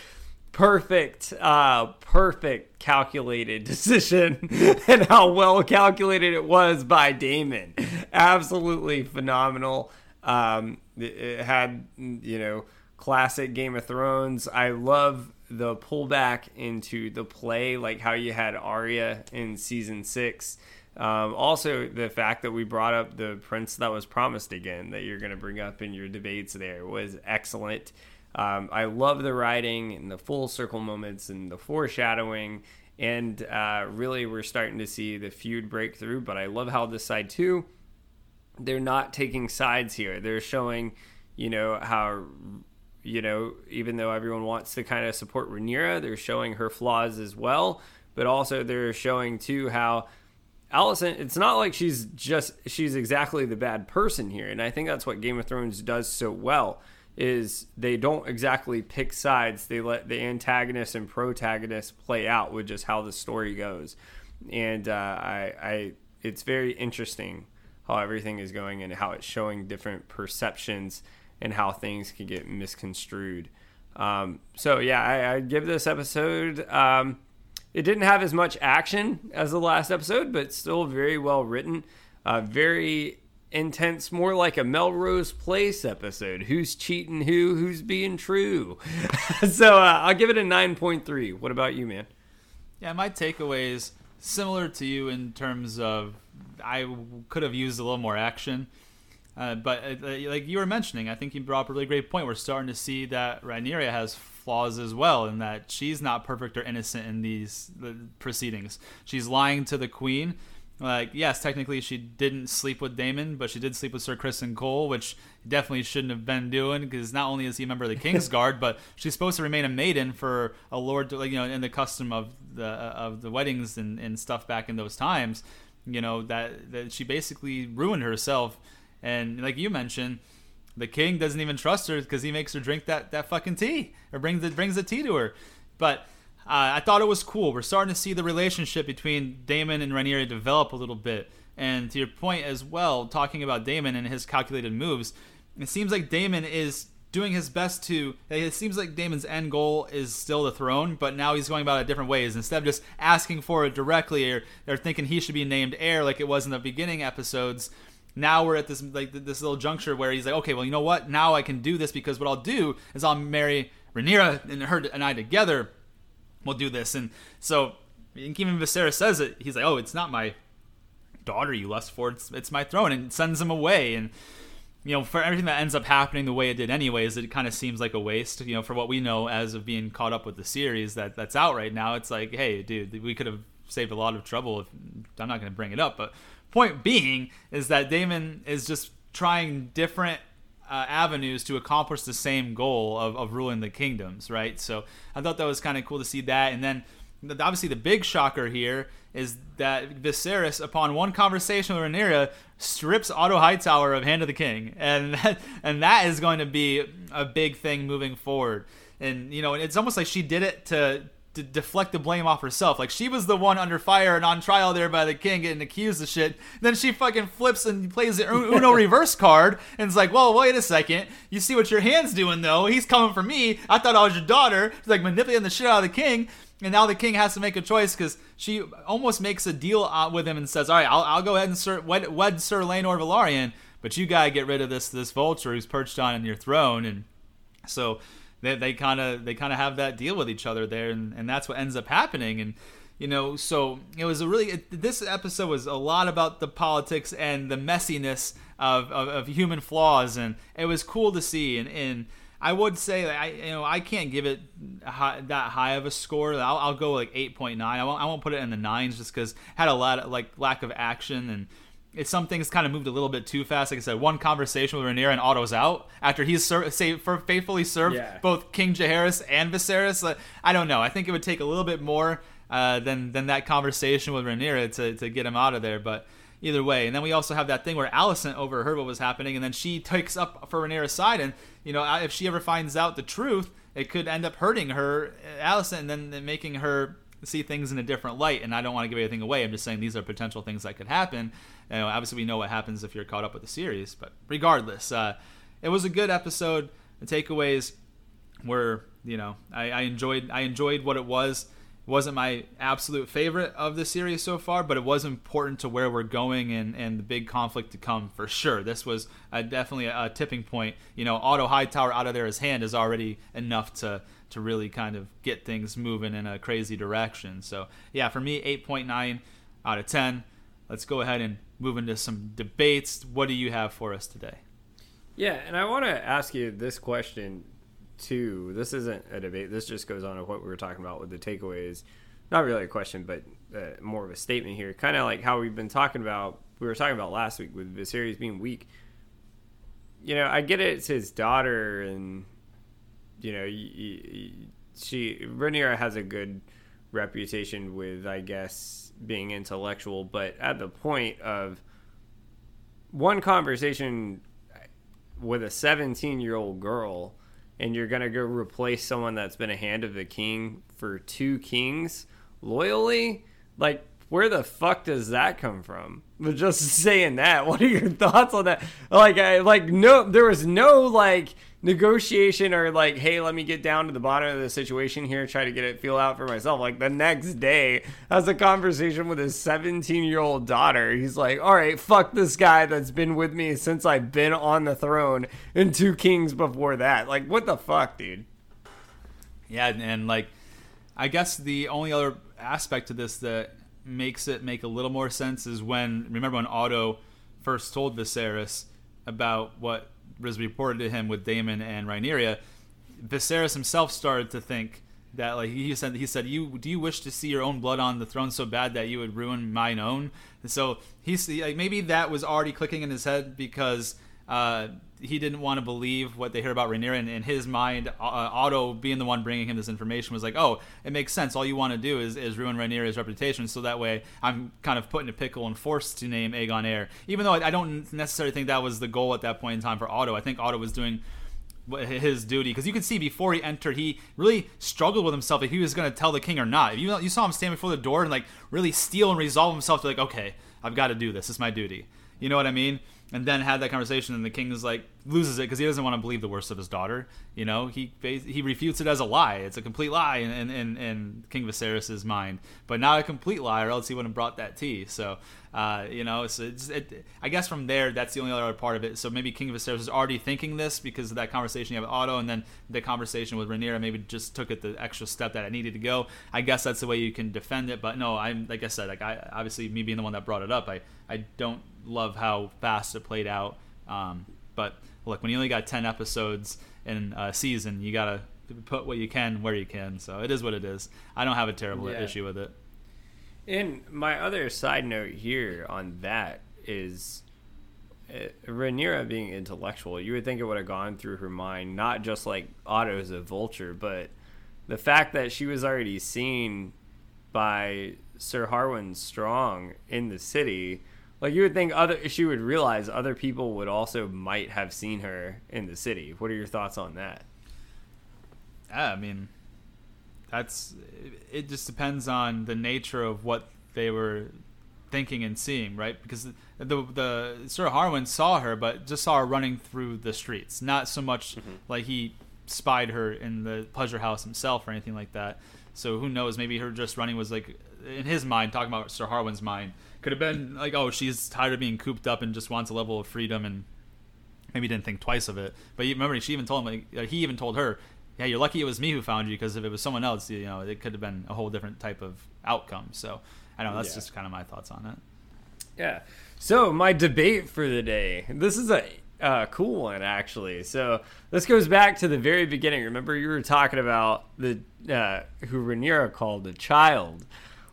Perfect, uh, perfect calculated decision, and how well calculated it was by Daemon. Absolutely phenomenal. Um, it had, you know, classic Game of Thrones. I love the pullback into the play, like how you had Arya in season six. Um, also, the fact that we brought up the prince that was promised again, that you're going to bring up in your debates there, was excellent. Um, I love the writing and the full circle moments and the foreshadowing. And uh, really, we're starting to see the feud break through. But I love how this side, too, they're not taking sides here. They're showing, you know, how, you know, even though everyone wants to kind of support Rhaenyra, they're showing her flaws as well. But also, they're showing, too, how Alicent, it's not like she's just she's exactly the bad person here, and I think that's what Game of Thrones does so well is they don't exactly pick sides. They let the antagonist and protagonist play out with just how the story goes, and uh, I, I it's very interesting how everything is going and how it's showing different perceptions and how things can get misconstrued. Um, so yeah, I, I give this episode. Um, it didn't have as much action as the last episode, but still very well written. Uh, very intense, more like a Melrose Place episode. Who's cheating who? Who's being true? so uh, I'll give it a 9.3. What about you, man? Yeah, my takeaways similar to you in terms of I could have used a little more action. Uh, but uh, like you were mentioning, I think you brought up a really great point. We're starting to see that Rhaenyra has flaws as well, and that she's not perfect or innocent in these proceedings. She's lying to the queen. Like, yes, technically she didn't sleep with Daemon, but she did sleep with Sir Criston Cole, which definitely shouldn't have been doing because not only is he a member of the King's Guard, but she's supposed to remain a maiden for a lord, like you know, in the custom of the uh, of the weddings and, and stuff back in those times. You know that that she basically ruined herself and like you mentioned, the king doesn't even trust her because he makes her drink that, that fucking tea or brings the, brings the tea to her. But uh, I thought it was cool. We're starting to see the relationship between Daemon and Rhaenyra develop a little bit. And to your point as well, talking about Daemon and his calculated moves, it seems like Daemon is doing his best to. It seems like Daemon's end goal is still the throne, but now he's going about it different ways. Instead of just asking for it directly, or they're thinking he should be named heir like it was in the beginning episodes now we're at this like this little juncture where he's like, okay, well, you know what? Now I can do this because what I'll do is I'll marry Rhaenyra and her and I together. We'll do this, and so even Viserys says it. He's like, oh, it's not my daughter you lust for. It's, it's my throne, and sends him away. And you know, for everything that ends up happening the way it did, anyways, it kind of seems like a waste. You know, for what we know as of being caught up with the series that that's out right now, it's like, hey, dude, we could have saved a lot of trouble. If I'm not going to bring it up, but point being is that Daemon is just trying different uh, avenues to accomplish the same goal of, of ruling the kingdoms, right? So I thought that was kind of cool to see that. And then obviously the big shocker here is that Viserys, upon one conversation with Rhaenyra, strips Otto Hightower of Hand of the King, and that, and that is going to be a big thing moving forward. And you know, it's almost like she did it to to deflect the blame off herself. Like she was the one under fire and on trial there by the king getting accused of shit. Then she fucking flips and plays the Uno reverse card and it's like, well, wait a second. You see what your hand's doing though? He's coming for me. I thought I was your daughter. She's like manipulating the shit out of the king. And now the king has to make a choice because she almost makes a deal uh, with him and says, "All right, I'll, I'll go ahead and sir, wed, wed Sir Laenor Velaryon, but you gotta get rid of this this vulture who's perched on your throne." And so they they kind of they kind of have that deal with each other there, and, and that's what ends up happening. And you know, so it was a really it, this episode was a lot about the politics and the messiness of, of, of human flaws, and it was cool to see. And, and I would say I you know I can't give it high, that high of a score. I'll, I'll go like eight point nine. I won't I won't put it in the nines just because had a lot of like lack of action and it's some things kind of moved a little bit too fast. Like I said, one conversation with Rhaenyra and Otto's out after he's ser- say, for faithfully served yeah. both King Jaehaerys and Viserys. Uh, I don't know. I think it would take a little bit more uh, than than that conversation with Rhaenyra to to get him out of there. But either way, and then we also have that thing where Alicent overheard what was happening, and then she takes up for Rhaenyra's side, and you know if she ever finds out the truth, it could end up hurting her, Alicent, and then making her see things in a different light. And I don't want to give anything away. I'm just saying these are potential things that could happen. You know, obviously, we know what happens if you're caught up with the series, but regardless, uh, it was a good episode. The takeaways were, you know, I, I enjoyed I enjoyed what it was. It wasn't my absolute favorite of the series so far, but it was important to where we're going and, and the big conflict to come for sure. This was a, definitely a, a tipping point. You know, Otto Hightower out of there, his hand is already enough to to really kind of get things moving in a crazy direction. So yeah, for me, 8.9 out of 10. Let's go ahead and move into some debates. What do you have for us today? Yeah, and I want to ask you this question too. This isn't a debate. This just goes on to what we were talking about with the takeaways. Not really a question, but uh, more of a statement here. Kind of like how we've been talking about. We were talking about last week with Viserys being weak. You know, I get it. It's his daughter, and you know, she Rhaenyra has a good reputation with, I guess, being intellectual, but at the point of one conversation with a 17 year old girl and you're going to go replace someone that's been a hand of the king for two kings loyally like where the fuck does that come from? But just saying that what are your thoughts on that? Like i like no there was no like negotiation or like, hey, let me get down to the bottom of the situation here, try to get it feel out for myself. Like the next day, has a conversation with his 17 year old daughter. He's like, all right, fuck this guy that's been with me since I've been on the throne and two kings before that. Like, what the fuck, dude? Yeah, and like, I guess the only other aspect to this that makes it make a little more sense is when remember when Otto first told Viserys about what was reported to him with Daemon and Rhaenyra, Viserys himself started to think that like he said he said you do you wish to see your own blood on the throne so bad that you would ruin mine own? And so he's like maybe that was already clicking in his head because uh, he didn't want to believe what they heard about Rhaenyra and in his mind uh, Otto being the one bringing him this information was like oh it makes sense. All you want to do is, is ruin Rhaenyra's reputation so that way I'm kind of put in a pickle and forced to name Aegon heir even though I don't necessarily think that was the goal at that point in time for Otto. I think Otto was doing his duty because you can see before he entered he really struggled with himself if he was going to tell the king or not. You, you saw him stand before the door and like really steal and resolve himself to like okay i've got to do this. It's my duty. You know what i mean and then had that conversation and the king is like loses it because he doesn't want to believe the worst of his daughter you know? He he refutes it as a lie. It's a complete lie in, in, in king viserys' mind but not a complete lie or else he wouldn't have brought that tea. So uh, you know so it, i guess from there that's the only other part of it. So maybe king viserys is already thinking this because of that conversation you have with otto and then the conversation with Rhaenyra maybe just took it the extra step that it needed to go. I guess that's the way you can defend it but no i'm like i said like i obviously me being the one that brought it up i i don't love how fast it played out. Um, but look, when you only got 10 episodes in a season, you got to put what you can where you can. So it is what it is. I don't have a terrible yeah. issue with it. And my other side note here on that is uh, Rhaenyra being intellectual. You would think it would have gone through her mind, not just like Otto's a vulture, but the fact that she was already seen by Sir Harwin Strong in the city like you would think other she would realize other people would also might have seen her in the city. What are your thoughts on that? Yeah, I mean, that's it. Just depends on the nature of what they were thinking and seeing, right? Because the the, the Sir Harwin saw her, but just saw her running through the streets, not so much mm-hmm. like he spied her in the pleasure house himself or anything like that. So who knows? Maybe her just running was like in his mind, talking about Sir Harwin's mind could have been like, oh, she's tired of being cooped up and just wants a level of freedom, and maybe didn't think twice of it. But remember, she even told him, like, he even told her, "Yeah, you're lucky it was me who found you, because if it was someone else, you know, it could have been a whole different type of outcome." So I don't know. That's yeah. just kind of my thoughts on it. Yeah. So my debate for the day. This is a uh, cool one actually. So this goes back to the very beginning. Remember you were talking about the uh, who Rhaenyra called a child.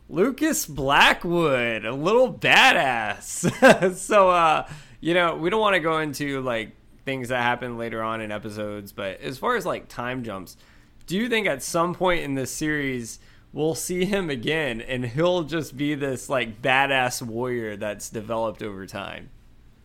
Lucas Blackwood, a little badass. so, uh, you know, we don't want to go into like things that happen later on in episodes, but as far as like time jumps, do you think at some point in this series we'll see him again and he'll just be this like badass warrior that's developed over time?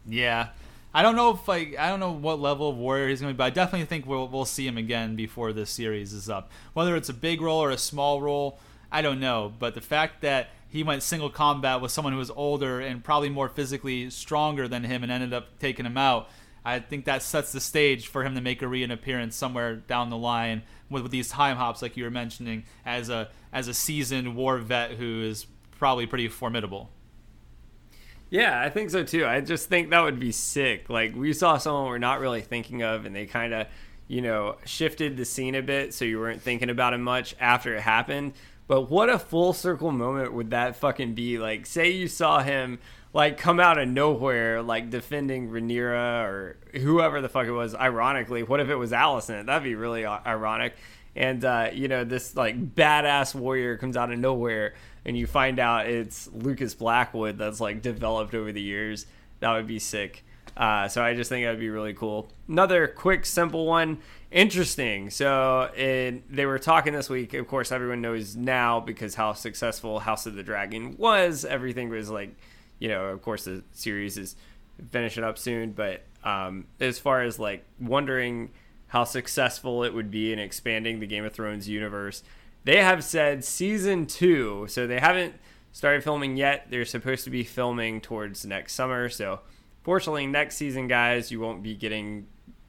Yeah. I don't know if like I don't know what level of warrior he's going to be, but I definitely think we'll we'll see him again before this series is up. Whether it's a big role or a small role, I don't know, but the fact that he went single combat with someone who was older and probably more physically stronger than him and ended up taking him out, I think that sets the stage for him to make a reappearance somewhere down the line with, with these time hops like you were mentioning as a as a seasoned war vet who is probably pretty formidable. Yeah, I think so too. I just think that would be sick. Like we saw someone we're not really thinking of and they kind of, you know, shifted the scene a bit so you weren't thinking about him much after it happened but what a full circle moment would that fucking be? Like, say you saw him like come out of nowhere, like defending Rhaenyra or whoever the fuck it was. Ironically, what if it was Alicent? That'd be really ironic. And uh, you know, this like badass warrior comes out of nowhere, and you find out it's Lucas Blackwood that's like developed over the years. That would be sick. Uh, so I just think that'd be really cool. Another quick, simple one interesting. So they were talking this week. Of course, everyone knows now because how successful House of the Dragon was. Everything was like, you know, of course the series is finishing up soon. But um, as far as like wondering how successful it would be in expanding the Game of Thrones universe, they have said season two. So they haven't started filming yet. They're supposed to be filming towards next summer. So fortunately, next season, guys, you won't be getting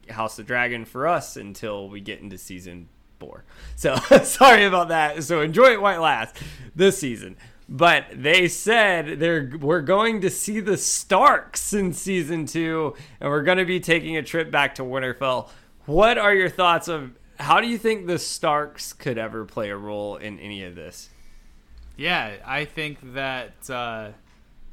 House of Dragon for us until we get into season four. So sorry about that. So enjoy it while it lasts this season. But they said they're we're going to see the Starks in season two, and we're going to be taking a trip back to Winterfell. What are your thoughts of how do you think the Starks could ever play a role in any of this? Yeah, I think that uh,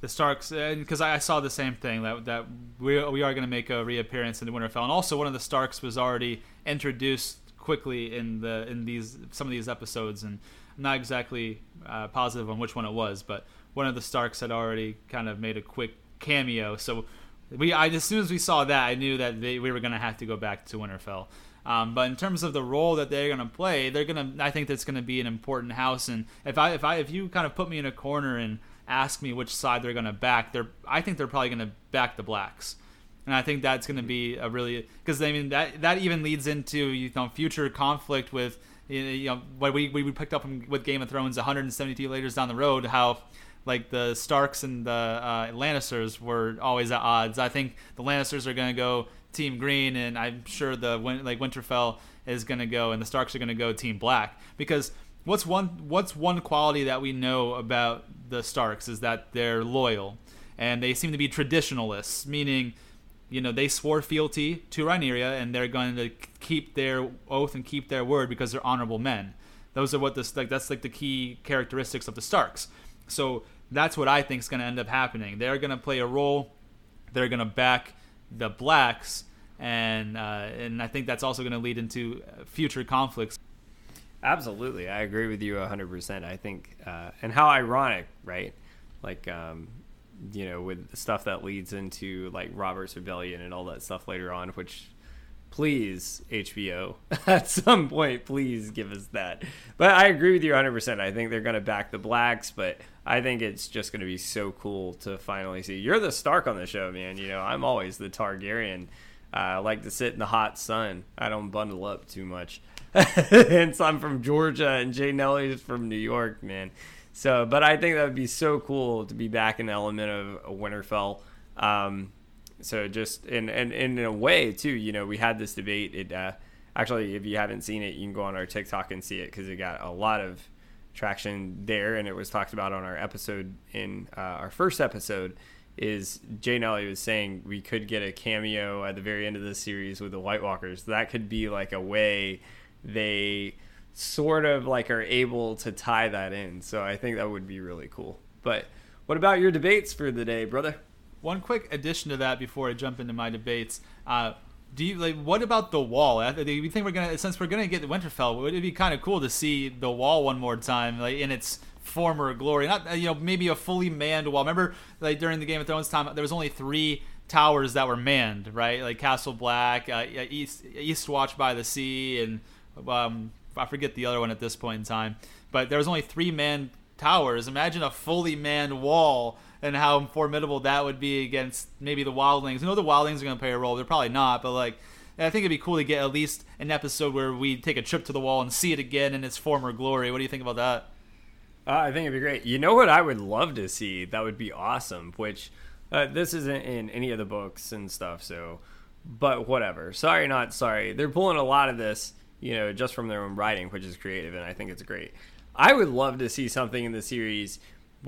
the Starks, because I saw the same thing that that we we are going to make a reappearance in the Winterfell, and also one of the Starks was already introduced quickly in the in these some of these episodes, and I'm not exactly uh, positive on which one it was, but one of the Starks had already kind of made a quick cameo. So we, I as soon as we saw that, I knew that they, we were going to have to go back to Winterfell. Um, but in terms of the role that they're going to play, they're going to. I think that's going to be an important house. And if I, if I, if you kind of put me in a corner and ask me which side they're going to back, they're. I think they're probably going to back the blacks. And I think that's going to be a really because I mean that that even leads into you know future conflict with you know what we we picked up with Game of Thrones 172 years down the road how like the Starks and the uh, Lannisters were always at odds. I think the Lannisters are going to go Team Green, and I'm sure the like Winterfell is going to go, and the Starks are going to go Team Black because what's one what's one quality that we know about the Starks is that they're loyal and they seem to be traditionalists, meaning you know they swore fealty to Rhaenyra and they're going to keep their oath and keep their word because they're honorable men. Those are what this like that's like the key characteristics of the Starks. So that's what I think is going to end up happening. They're going to play a role. They're going to back the blacks, and uh, and I think that's also going to lead into future conflicts. Absolutely, I agree with you 100%. I think, uh, and how ironic, right? Like, um, you know, with stuff that leads into like Robert's Rebellion and all that stuff later on, which please HBO at some point please give us that. But I agree with you 100%. I think they're going to back the blacks, but I think it's just going to be so cool to finally see. You're the Stark on the show, man. You know, I'm always the Targaryen. Uh, I like to sit in the hot sun. I don't bundle up too much. and so I'm from Georgia and Jay Nelly is from New York, man. So, but I think that would be so cool to be back in the element of Winterfell. Um, so just in and in, in a way too, you know, we had this debate. It uh, actually, if you haven't seen it, you can go on our TikTok and see it because it got a lot of traction there, and it was talked about on our episode in uh, our first episode. Is Jay Nelly was saying we could get a cameo at the very end of the series with the White Walkers. That could be like a way they sort of like are able to tie that in. So I think that would be really cool. But what about your debates for the day, brother? One quick addition to that before I jump into my debates. Uh, do you like what about the wall? Do you think we're gonna since we're gonna get the Winterfell? Would it be kind of cool to see the wall one more time, like in its former glory? Not you know maybe a fully manned wall. Remember like during the Game of Thrones time, there was only three towers that were manned, right? Like Castle Black, uh, East East Watch by the Sea, and um, I forget the other one at this point in time. But there was only three manned towers. Imagine a fully manned wall and how formidable that would be against maybe the Wildlings. I know the Wildlings are going to play a role. They're probably not, but like I think it'd be cool to get at least an episode where we take a trip to the wall and see it again in its former glory. What do you think about that? Uh, I think it'd be great. You know what I would love to see? That would be awesome. Which uh, this isn't in any of the books and stuff. So, but whatever. Sorry, not sorry. They're pulling a lot of this, you know, just from their own writing, which is creative, and I think it's great. I would love to see something in the series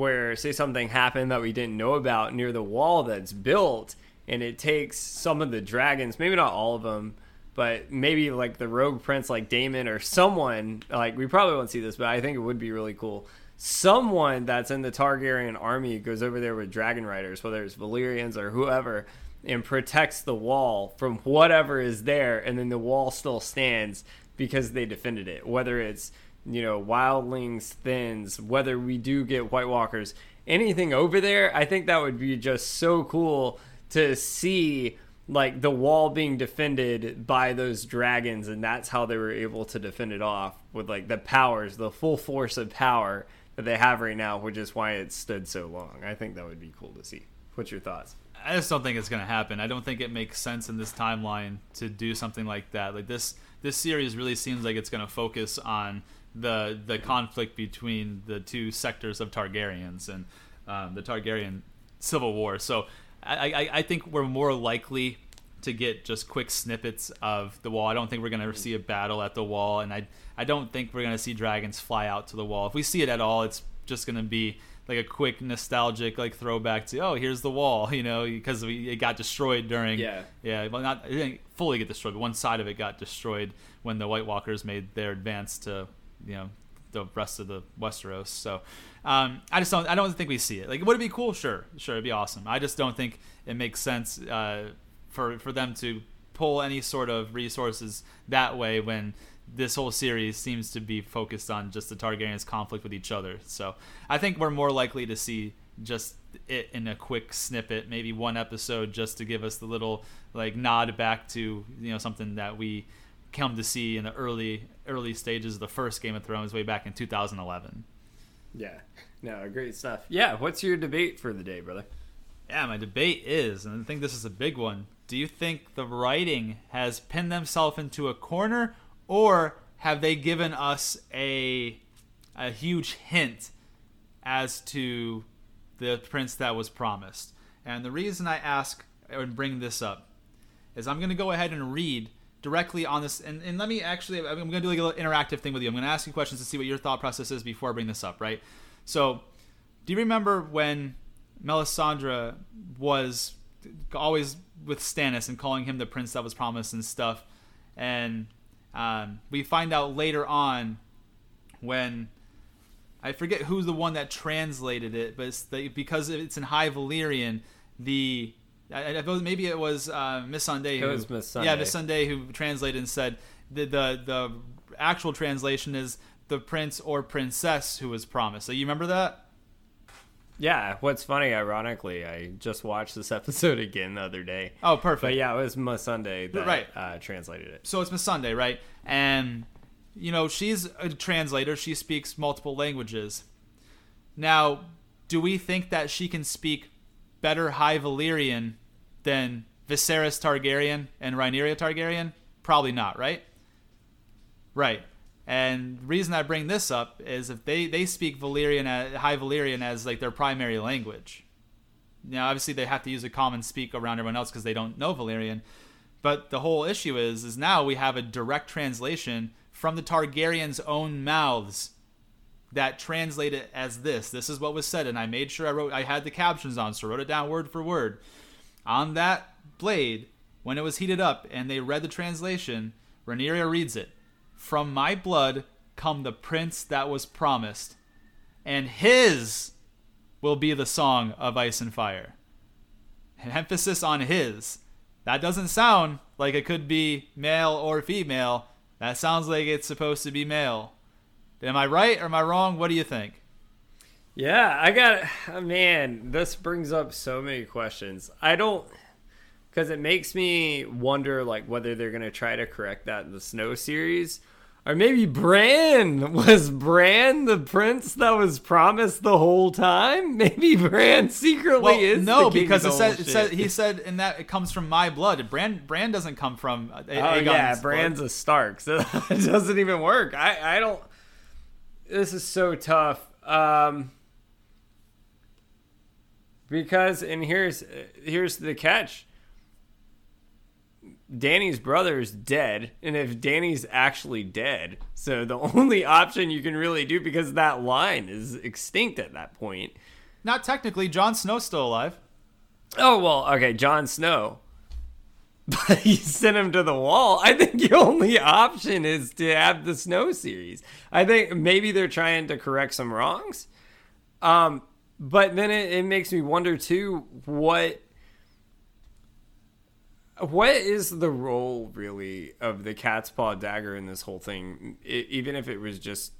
where say something happened that we didn't know about near the wall that's built and it takes some of the dragons maybe not all of them but maybe like the rogue prince like Daemon or someone like we probably won't see this but i think it would be really cool. Someone that's in the targaryen army goes over there with dragon riders whether it's valyrians or whoever and protects the wall from whatever is there and then the wall still stands because they defended it. Whether it's you know, wildlings, Thenns, whether we do get White Walkers, anything over there, I think that would be just so cool to see like the wall being defended by those dragons and that's how they were able to defend it off with like the powers, the full force of power that they have right now, which is why it stood so long. I think that would be cool to see. What's your thoughts? I just don't think it's going to happen. I don't think it makes sense in this timeline to do something like that. Like this this series really seems like it's going to focus on the the conflict between the two sectors of Targaryens and um, the Targaryen civil war. So I, I, I think we're more likely to get just quick snippets of the wall. I don't think we're going to see a battle at the wall, and I I don't think we're going to see dragons fly out to the wall. If we see it at all, it's just going to be like a quick nostalgic like throwback to oh here's the wall you know because it got destroyed during yeah yeah well not it didn't fully get destroyed but one side of it got destroyed when the White Walkers made their advance to you know the rest of the Westeros. So um, I just don't I don't think we see it. Like would it be cool? Sure, sure, it'd be awesome. I just don't think it makes sense uh, for for them to pull any sort of resources that way when this whole series seems to be focused on just the Targaryens' conflict with each other. So I think we're more likely to see just it in a quick snippet, maybe one episode, just to give us the little like nod back to you know something that we come to see in the early early stages of the first Game of Thrones way back in 2011. Yeah, no, great stuff. Yeah, what's your debate for the day, brother? Yeah, my debate is, and I think this is a big one. Do you think the writing has pinned themselves into a corner, or have they given us a a huge hint as to the prince that was promised? And the reason I ask and bring this up is I'm going to go ahead and read directly on this, and, and let me actually, I'm going to do like a little interactive thing with you. I'm going to ask you questions to see what your thought process is before I bring this up, right? So, do you remember when Melisandre was always with Stannis and calling him the prince that was promised and stuff? And um, we find out later on when I forget who's the one that translated it, but it's the, because it's in High Valyrian, the I, I, maybe it was uh, Missandei. Who, it was Missandei. Yeah, Missandei who translated and said the, the the actual translation is the prince or princess who was promised. So you remember that? Yeah. What's funny, ironically, I just watched this episode again the other day. Oh, perfect. But yeah, it was Missandei that right. uh, translated it. So it's Missandei, right? And you know she's a translator. She speaks multiple languages. Now, do we think that she can speak better High Valyrian than Viserys Targaryen and Rhaenyra Targaryen? Probably not, right? Right. And the reason I bring this up is if they, they speak Valyrian, uh, High Valyrian as like their primary language. Now, obviously, they have to use a common speak around everyone else because they don't know Valyrian. But the whole issue is, is now we have a direct translation from the Targaryens' own mouths that translate it as this. This is what was said, and I made sure I wrote. I had the captions on, so I wrote it down word for word. On that blade, when it was heated up, and they read the translation, Rhaenyra reads it. From my blood come the prince that was promised, and his will be the song of ice and fire. An emphasis on his. That doesn't sound like it could be male or female. That sounds like it's supposed to be male. Am I right or am I wrong? What do you think? Yeah, I got man, this brings up so many questions. I don't cuz it makes me wonder like whether they're going to try to correct that in the Snow series or maybe Bran was Bran the prince that was promised the whole time. Maybe Bran secretly well, is no, because it said, it said he said in that it comes from my blood. Bran Bran doesn't come from. Uh, oh yeah, Bran's blood. a Stark, so it doesn't even work. I I don't. This is so tough. Um, because and here's here's the catch Dany's brother is dead, and if Dany's actually dead, so the only option you can really do because that line is extinct at that point. Not technically, Jon Snow's still alive. Oh well, okay, Jon Snow. But he sent him to the wall. I think the only option is to have the Snow series. I think maybe they're trying to correct some wrongs. Um, but then it, it makes me wonder too what what is the role really of the cat's paw dagger in this whole thing? It, even if it was just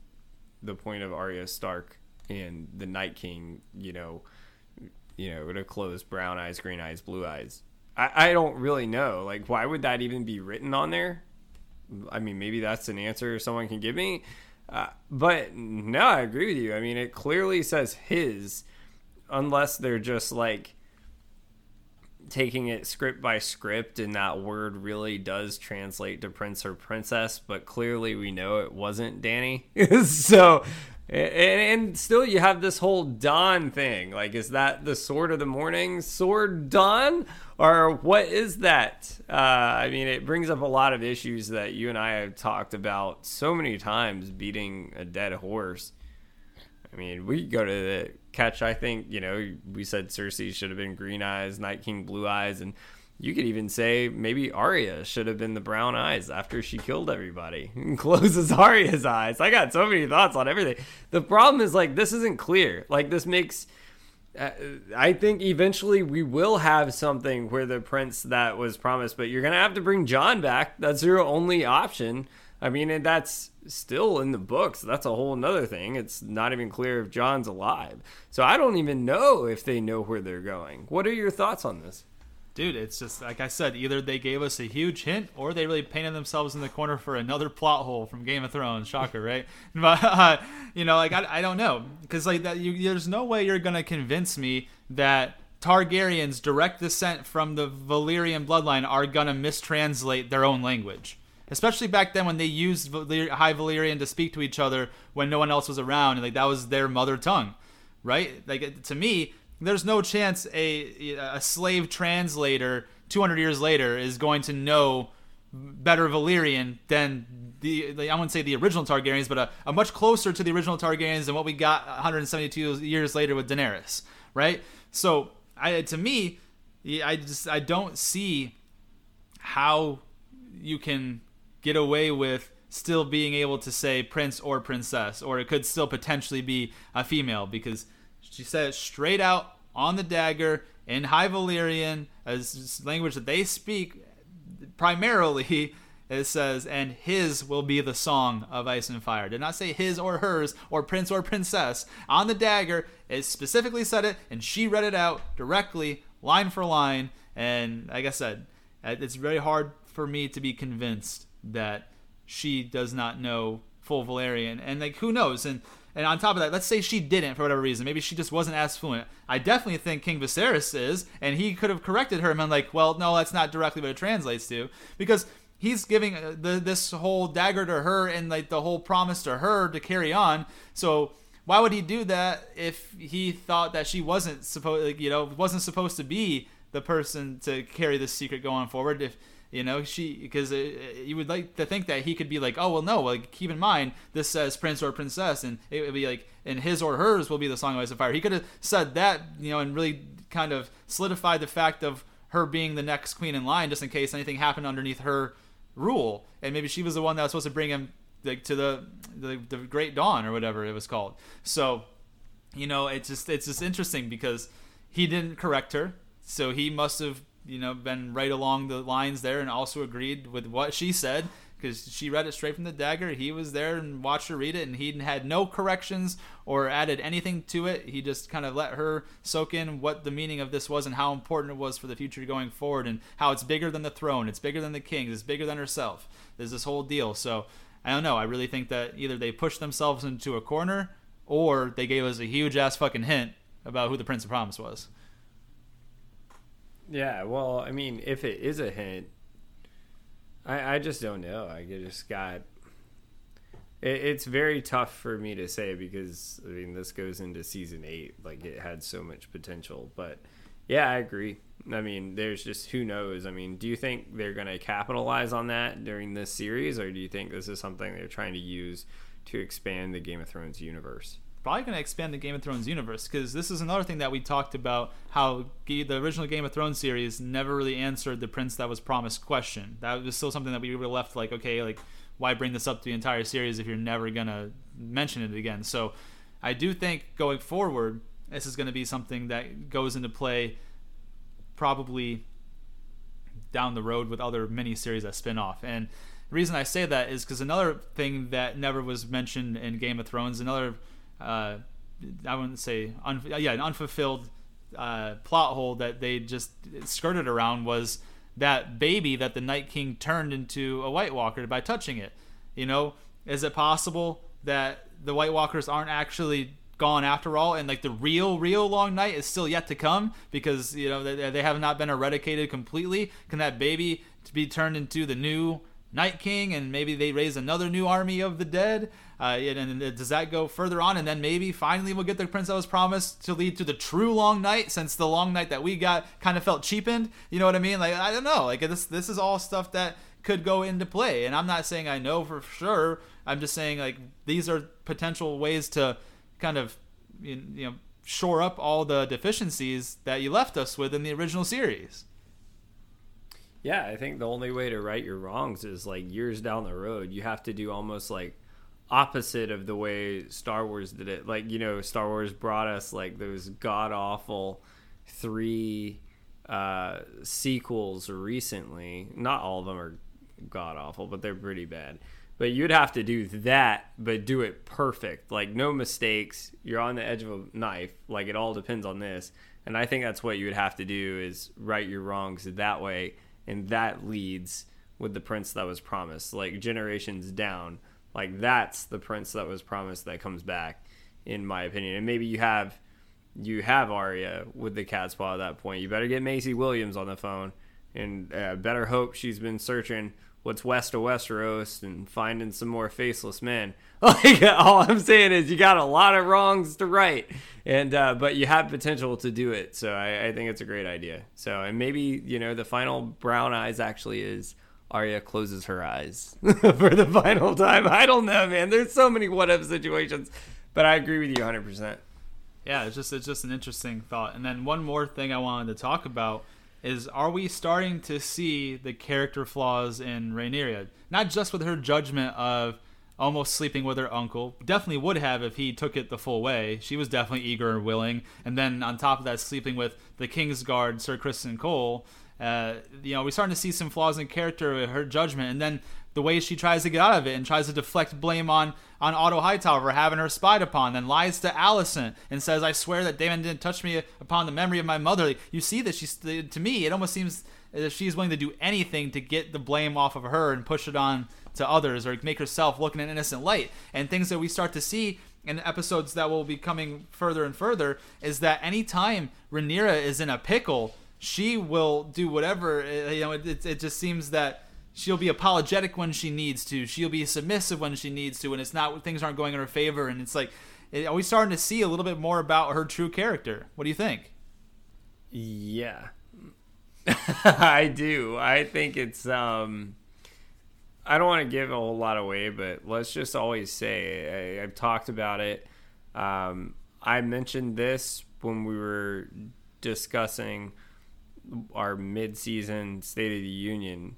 the point of Arya Stark and the Night King, you know, you know, to close brown eyes, green eyes, blue eyes. I, I don't really know. Like, why would that even be written on there? I mean, maybe that's an answer someone can give me. Uh, but no, I agree with you. I mean, it clearly says his, unless they're just like taking it script by script and that word really does translate to prince or princess but clearly we know it wasn't dany. So and, and, still you have this whole dawn thing. Like is that the sword of the morning? Sword dawn? Or what is that? Uh, i mean it brings up a lot of issues that you and i have talked about so many times beating a dead horse I mean, we go to the catch. I think you know we said Cersei should have been green eyes, Night King blue eyes, and You could even say maybe Arya should have been the brown eyes after she killed everybody and closes Arya's eyes. I got so many thoughts on everything. The problem is like this isn't clear. Like this makes uh, I think eventually we will have something where the prince that was promised, but you're gonna have to bring Jon back. That's your only option. I mean, and that's still in the books. That's a whole nother thing. It's not even clear if Jon's alive. So I don't even know if they know where they're going. What are your thoughts on this? Dude, it's just like I said, either they gave us a huge hint or they really painted themselves in the corner for another plot hole from Game of Thrones. Shocker, right? But, uh, you know, like, I, I don't know. Because, like, that, you, there's no way you're going to convince me that Targaryens, direct descent from the Valyrian bloodline, are going to mistranslate their own language especially back then when they used High Valyrian to speak to each other when no one else was around, and like that was their mother tongue, right? Like to me, there's no chance a a slave translator 200 years later is going to know better Valyrian than the, I wouldn't say the original Targaryens, but a, a, much closer to the original Targaryens than what we got 172 years later with Daenerys, right? So, I, to me, I just I don't see how you can get away with still being able to say prince or princess, or it could still potentially be a female because she it straight out on the dagger in High Valyrian, as language that they speak primarily. It says, and his will be the song of ice and fire. Did not say his or hers or prince or princess. On the dagger, it specifically said it, and she read it out directly, line for line. And like I said, it's very hard for me to be convinced that she does not know full Valyrian, and like who knows? And and on top of that, let's say she didn't for whatever reason. Maybe she just wasn't as fluent. I definitely think King Viserys is, and he could have corrected her and been like, "Well, no, that's not directly what it translates to," because he's giving uh, the, this whole dagger to her and like the whole promise to her to carry on. So why would he do that if he thought that she wasn't supposed, like, you know, wasn't supposed to be the person to carry this secret going forward? If you know, she because uh, uh, you would like to think that he could be like, oh well, no, like keep in mind this says prince or princess, and it would be like, and his or hers will be the song of ice and fire. He could have said that, you know, and really kind of solidified the fact of her being the next queen in line, just in case anything happened underneath her rule, and maybe she was the one that was supposed to bring him like to the the, the great dawn or whatever it was called. So, you know, it's just it's just interesting because he didn't correct her, so he must have you know been right along the lines there and also agreed with what she said because she read it straight from the dagger. He was there and watched her read it, and he had no corrections or added anything to it. He just kind of let her soak in what the meaning of this was and how important it was for the future going forward, and how it's bigger than the throne, it's bigger than the kings, it's bigger than herself. There's this whole deal. So I don't know. I really think that either they pushed themselves into a corner or they gave us a huge ass fucking hint about who the Prince of Promise was. Yeah, well, I mean, if it is a hint, I I just don't know. I just got. It, it's very tough for me to say because I mean this goes into season eight, like it had so much potential. But yeah, I agree. I mean, there's just who knows. I mean, do you think they're going to capitalize on that during this series, or do you think this is something they're trying to use to expand the Game of Thrones universe? Probably going to expand the Game of Thrones universe because this is another thing that we talked about how the original Game of Thrones series never really answered the Prince that was promised question. That was still something that we were left like, okay, like why bring this up to the entire series if you're never going to mention it again? So I do think going forward, this is going to be something that goes into play probably down the road with other mini series that spin off. And the reason I say that is because another thing that never was mentioned in Game of Thrones, another uh, I wouldn't say un- yeah an unfulfilled uh, plot hole that they just skirted around was that baby that the Night King turned into a White Walker by touching it. You know, is it possible that the White Walkers aren't actually gone after all, and like the real, real long night is still yet to come because you know they, they have not been eradicated completely? Can that baby be turned into the new Night King, and maybe they raise another new army of the dead? Uh, and, and, does that go further on? And then maybe finally we'll get the Prince that was promised to lead to the true long night, since the long night that we got kind of felt cheapened. You know what I mean? Like I don't know. Like this this is all stuff that could go into play. And I'm not saying I know for sure. I'm just saying like these are potential ways to kind of you know shore up all the deficiencies that you left us with in the original series. Yeah, I think the only way to right your wrongs is like years down the road. You have to do almost like opposite of the way Star Wars did it. Like, you know, Star Wars brought us like those god awful three uh, sequels recently. Not all of them are god awful, but they're pretty bad. But you'd have to do that, but do it perfect. Like, no mistakes. You're on the edge of a knife. Like, it all depends on this. And I think that's what you would have to do is right your wrongs that way. And that leads with the prince that was promised. Like, generations down like that's the prince that was promised that comes back, in my opinion. And maybe you have you have Arya with the cat's paw at that point. You better get Maisie Williams on the phone, and uh, better hope she's been searching what's west of Westeros and finding some more faceless men. Like all I'm saying is you got a lot of wrongs to right, and uh, but you have potential to do it. So I, I think it's a great idea. So and maybe you know the final brown eyes actually is Arya closes her eyes for the final time. I don't know, man. There's so many what if situations, but I agree with you 100%. Yeah, it's just it's just an interesting thought. And then one more thing I wanted to talk about is are we starting to see the character flaws in Rhaenyra? Not just with her judgment of almost sleeping with her uncle. Definitely would have if he took it the full way. She was definitely eager and willing. And then on top of that, sleeping with the King's Guard, Sir Criston Cole. Uh, you know, we're starting to see some flaws in character, her judgment, and then the way she tries to get out of it and tries to deflect blame on on Otto Hightower for having her spied upon, then lies to Alicent and says, "I swear that Daemon didn't touch me upon the memory of my mother." You see that she's to me, it almost seems that she's willing to do anything to get the blame off of her and push it on to others or make herself look in an innocent light. And things that we start to see in episodes that will be coming further and further is that anytime Rhaenyra is in a pickle she will do whatever. You know, it, it just seems that she'll be apologetic when she needs to. She'll be submissive when she needs to, and it's not things aren't going in her favor. And it's like, are we starting to see a little bit more about her true character? What do you think? Yeah, I do. I think it's. um I don't want to give a whole lot away, but let's just always say I, have talked about it. Um, I mentioned this when we were discussing our mid-season State of the Union,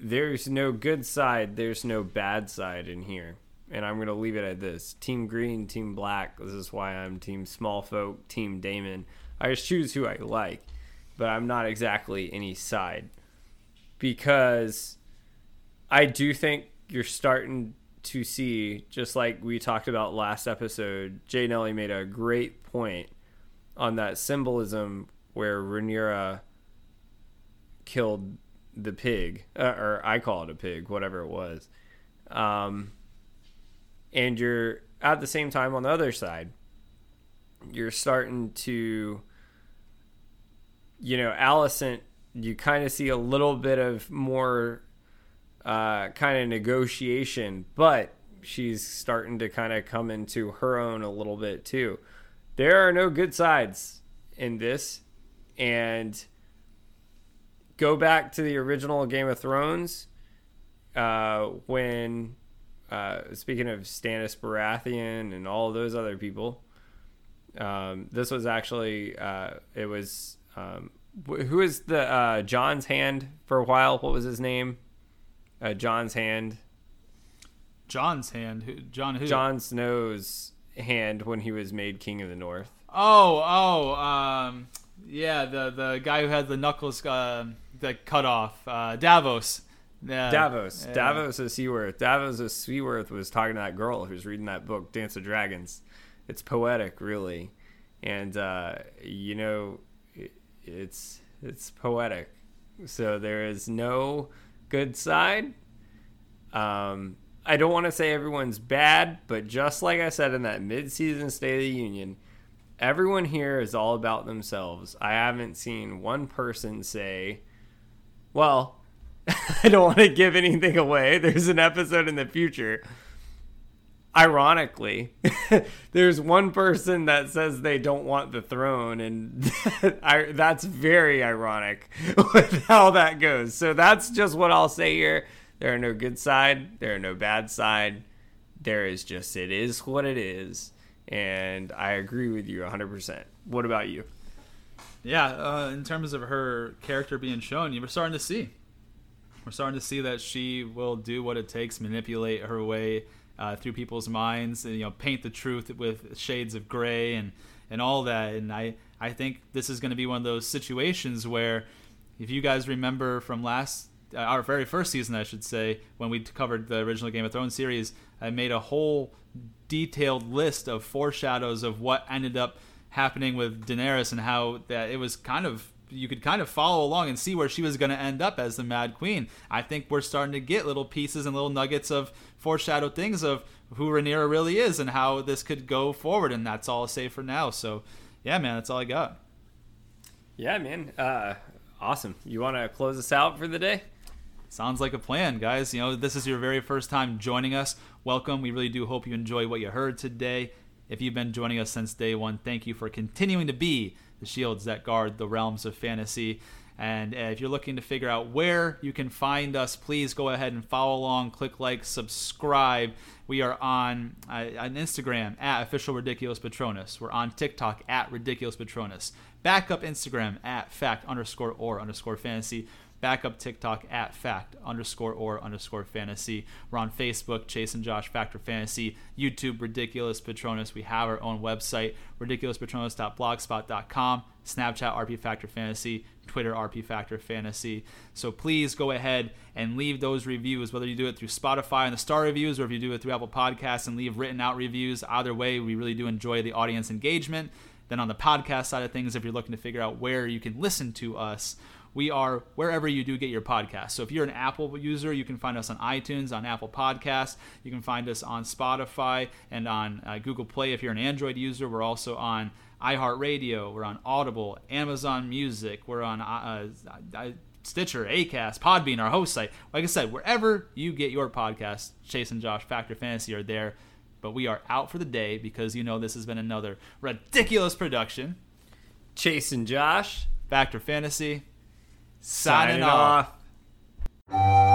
there's no good side, there's no bad side in here. And I'm going to leave it at this. Team green, team black. This is why I'm team small folk, team Daemon. I just choose who I like, but I'm not exactly any side. Because I do think you're starting to see, just like we talked about last episode, Jay Nelly made a great point on that symbolism where Rhaenyra killed the pig, uh, or I call it a pig, whatever it was. Um, and you're at the same time on the other side, you're starting to, you know, Alicent, you kind of see a little bit of more uh, kind of negotiation, but she's starting to kind of come into her own a little bit too. There are no good sides in this and go back to the original Game of Thrones uh, when, uh, speaking of Stannis Baratheon and all those other people, um, this was actually uh, it was um, who is the uh, Jon's hand for a while? What was his name? Uh, Jon's hand. Jon's hand. Who, Jon who? Jon Snow's hand when he was made King of the North. Oh, oh, um, yeah, the the guy who had the knuckles uh, that cut off, uh, Davos. Yeah. Davos. Yeah. Davos is Seaworth. Davos is Seaworth was talking to that girl who's reading that book, Dance of Dragons. It's poetic, really, and uh, you know, it's it's poetic. So there is no good side. Um, I don't want to say everyone's bad, but just like I said in that mid-season State of the Union, everyone here is all about themselves. I haven't seen one person say, well, I don't want to give anything away. There's an episode in the future. Ironically, there's one person that says they don't want the throne, and that's very ironic with how that goes. So that's just what I'll say here. There are no good side, there are no bad side. There is just it is what it is and I agree with you 100%. What about you? Yeah, uh, in terms of her character being shown, you're starting to see. We're starting to see that she will do what it takes, manipulate her way uh, through people's minds, and you know, paint the truth with shades of gray and and all that. And I I think this is going to be one of those situations where, if you guys remember from last uh, our very first season, I should say, when we covered the original Game of Thrones series, I made a whole detailed list of foreshadows of what ended up happening with Daenerys and how that it was kind of you could kind of follow along and see where she was going to end up as the Mad Queen. I think we're starting to get little pieces and little nuggets of foreshadowed things of who Rhaenyra really is and how this could go forward, and that's all I'll say for now. So, yeah, man, that's all I got. Yeah, man. Uh, awesome. You want to close us out for the day? Sounds like a plan, guys. You know, this is your very first time joining us. Welcome. We really do hope you enjoy what you heard today. If you've been joining us since day one, thank you for continuing to be the shields that guard the realms of fantasy. And if you're looking to figure out where you can find us, please go ahead and follow along, click like, subscribe. We are on uh, on Instagram at official ridiculous patronus. We're on TikTok at ridiculous patronus. Backup Instagram at fact underscore or underscore fantasy backup TikTok at fact underscore or underscore fantasy. We're on Facebook, Chase and Josh Fact or Fantasy, YouTube, Ridiculous Patronus. We have our own website, ridiculouspatronus.blogspot.com, Snapchat, RP Fact or Fantasy, Twitter, RP Fact or Fantasy. So please go ahead and leave those reviews, whether you do it through Spotify and the star reviews or if you do it through Apple Podcasts and leave written out reviews. Either way, we really do enjoy the audience engagement. Then on the podcast side of things, if you're looking to figure out where you can listen to us, we are wherever you do get your podcast. So if you're an Apple user, you can find us on iTunes, on Apple Podcasts. You can find us on Spotify and on uh, Google Play. If you're an Android user, we're also on iHeartRadio. We're on Audible, Amazon Music. We're on uh, uh, Stitcher, Acast, Podbean, our host site. Like I said, wherever you get your podcast, Chase and Josh Fact or Fantasy are there. But we are out for the day because you know this has been another ridiculous production. Chase and Josh. Fact or Fantasy signing, off. off.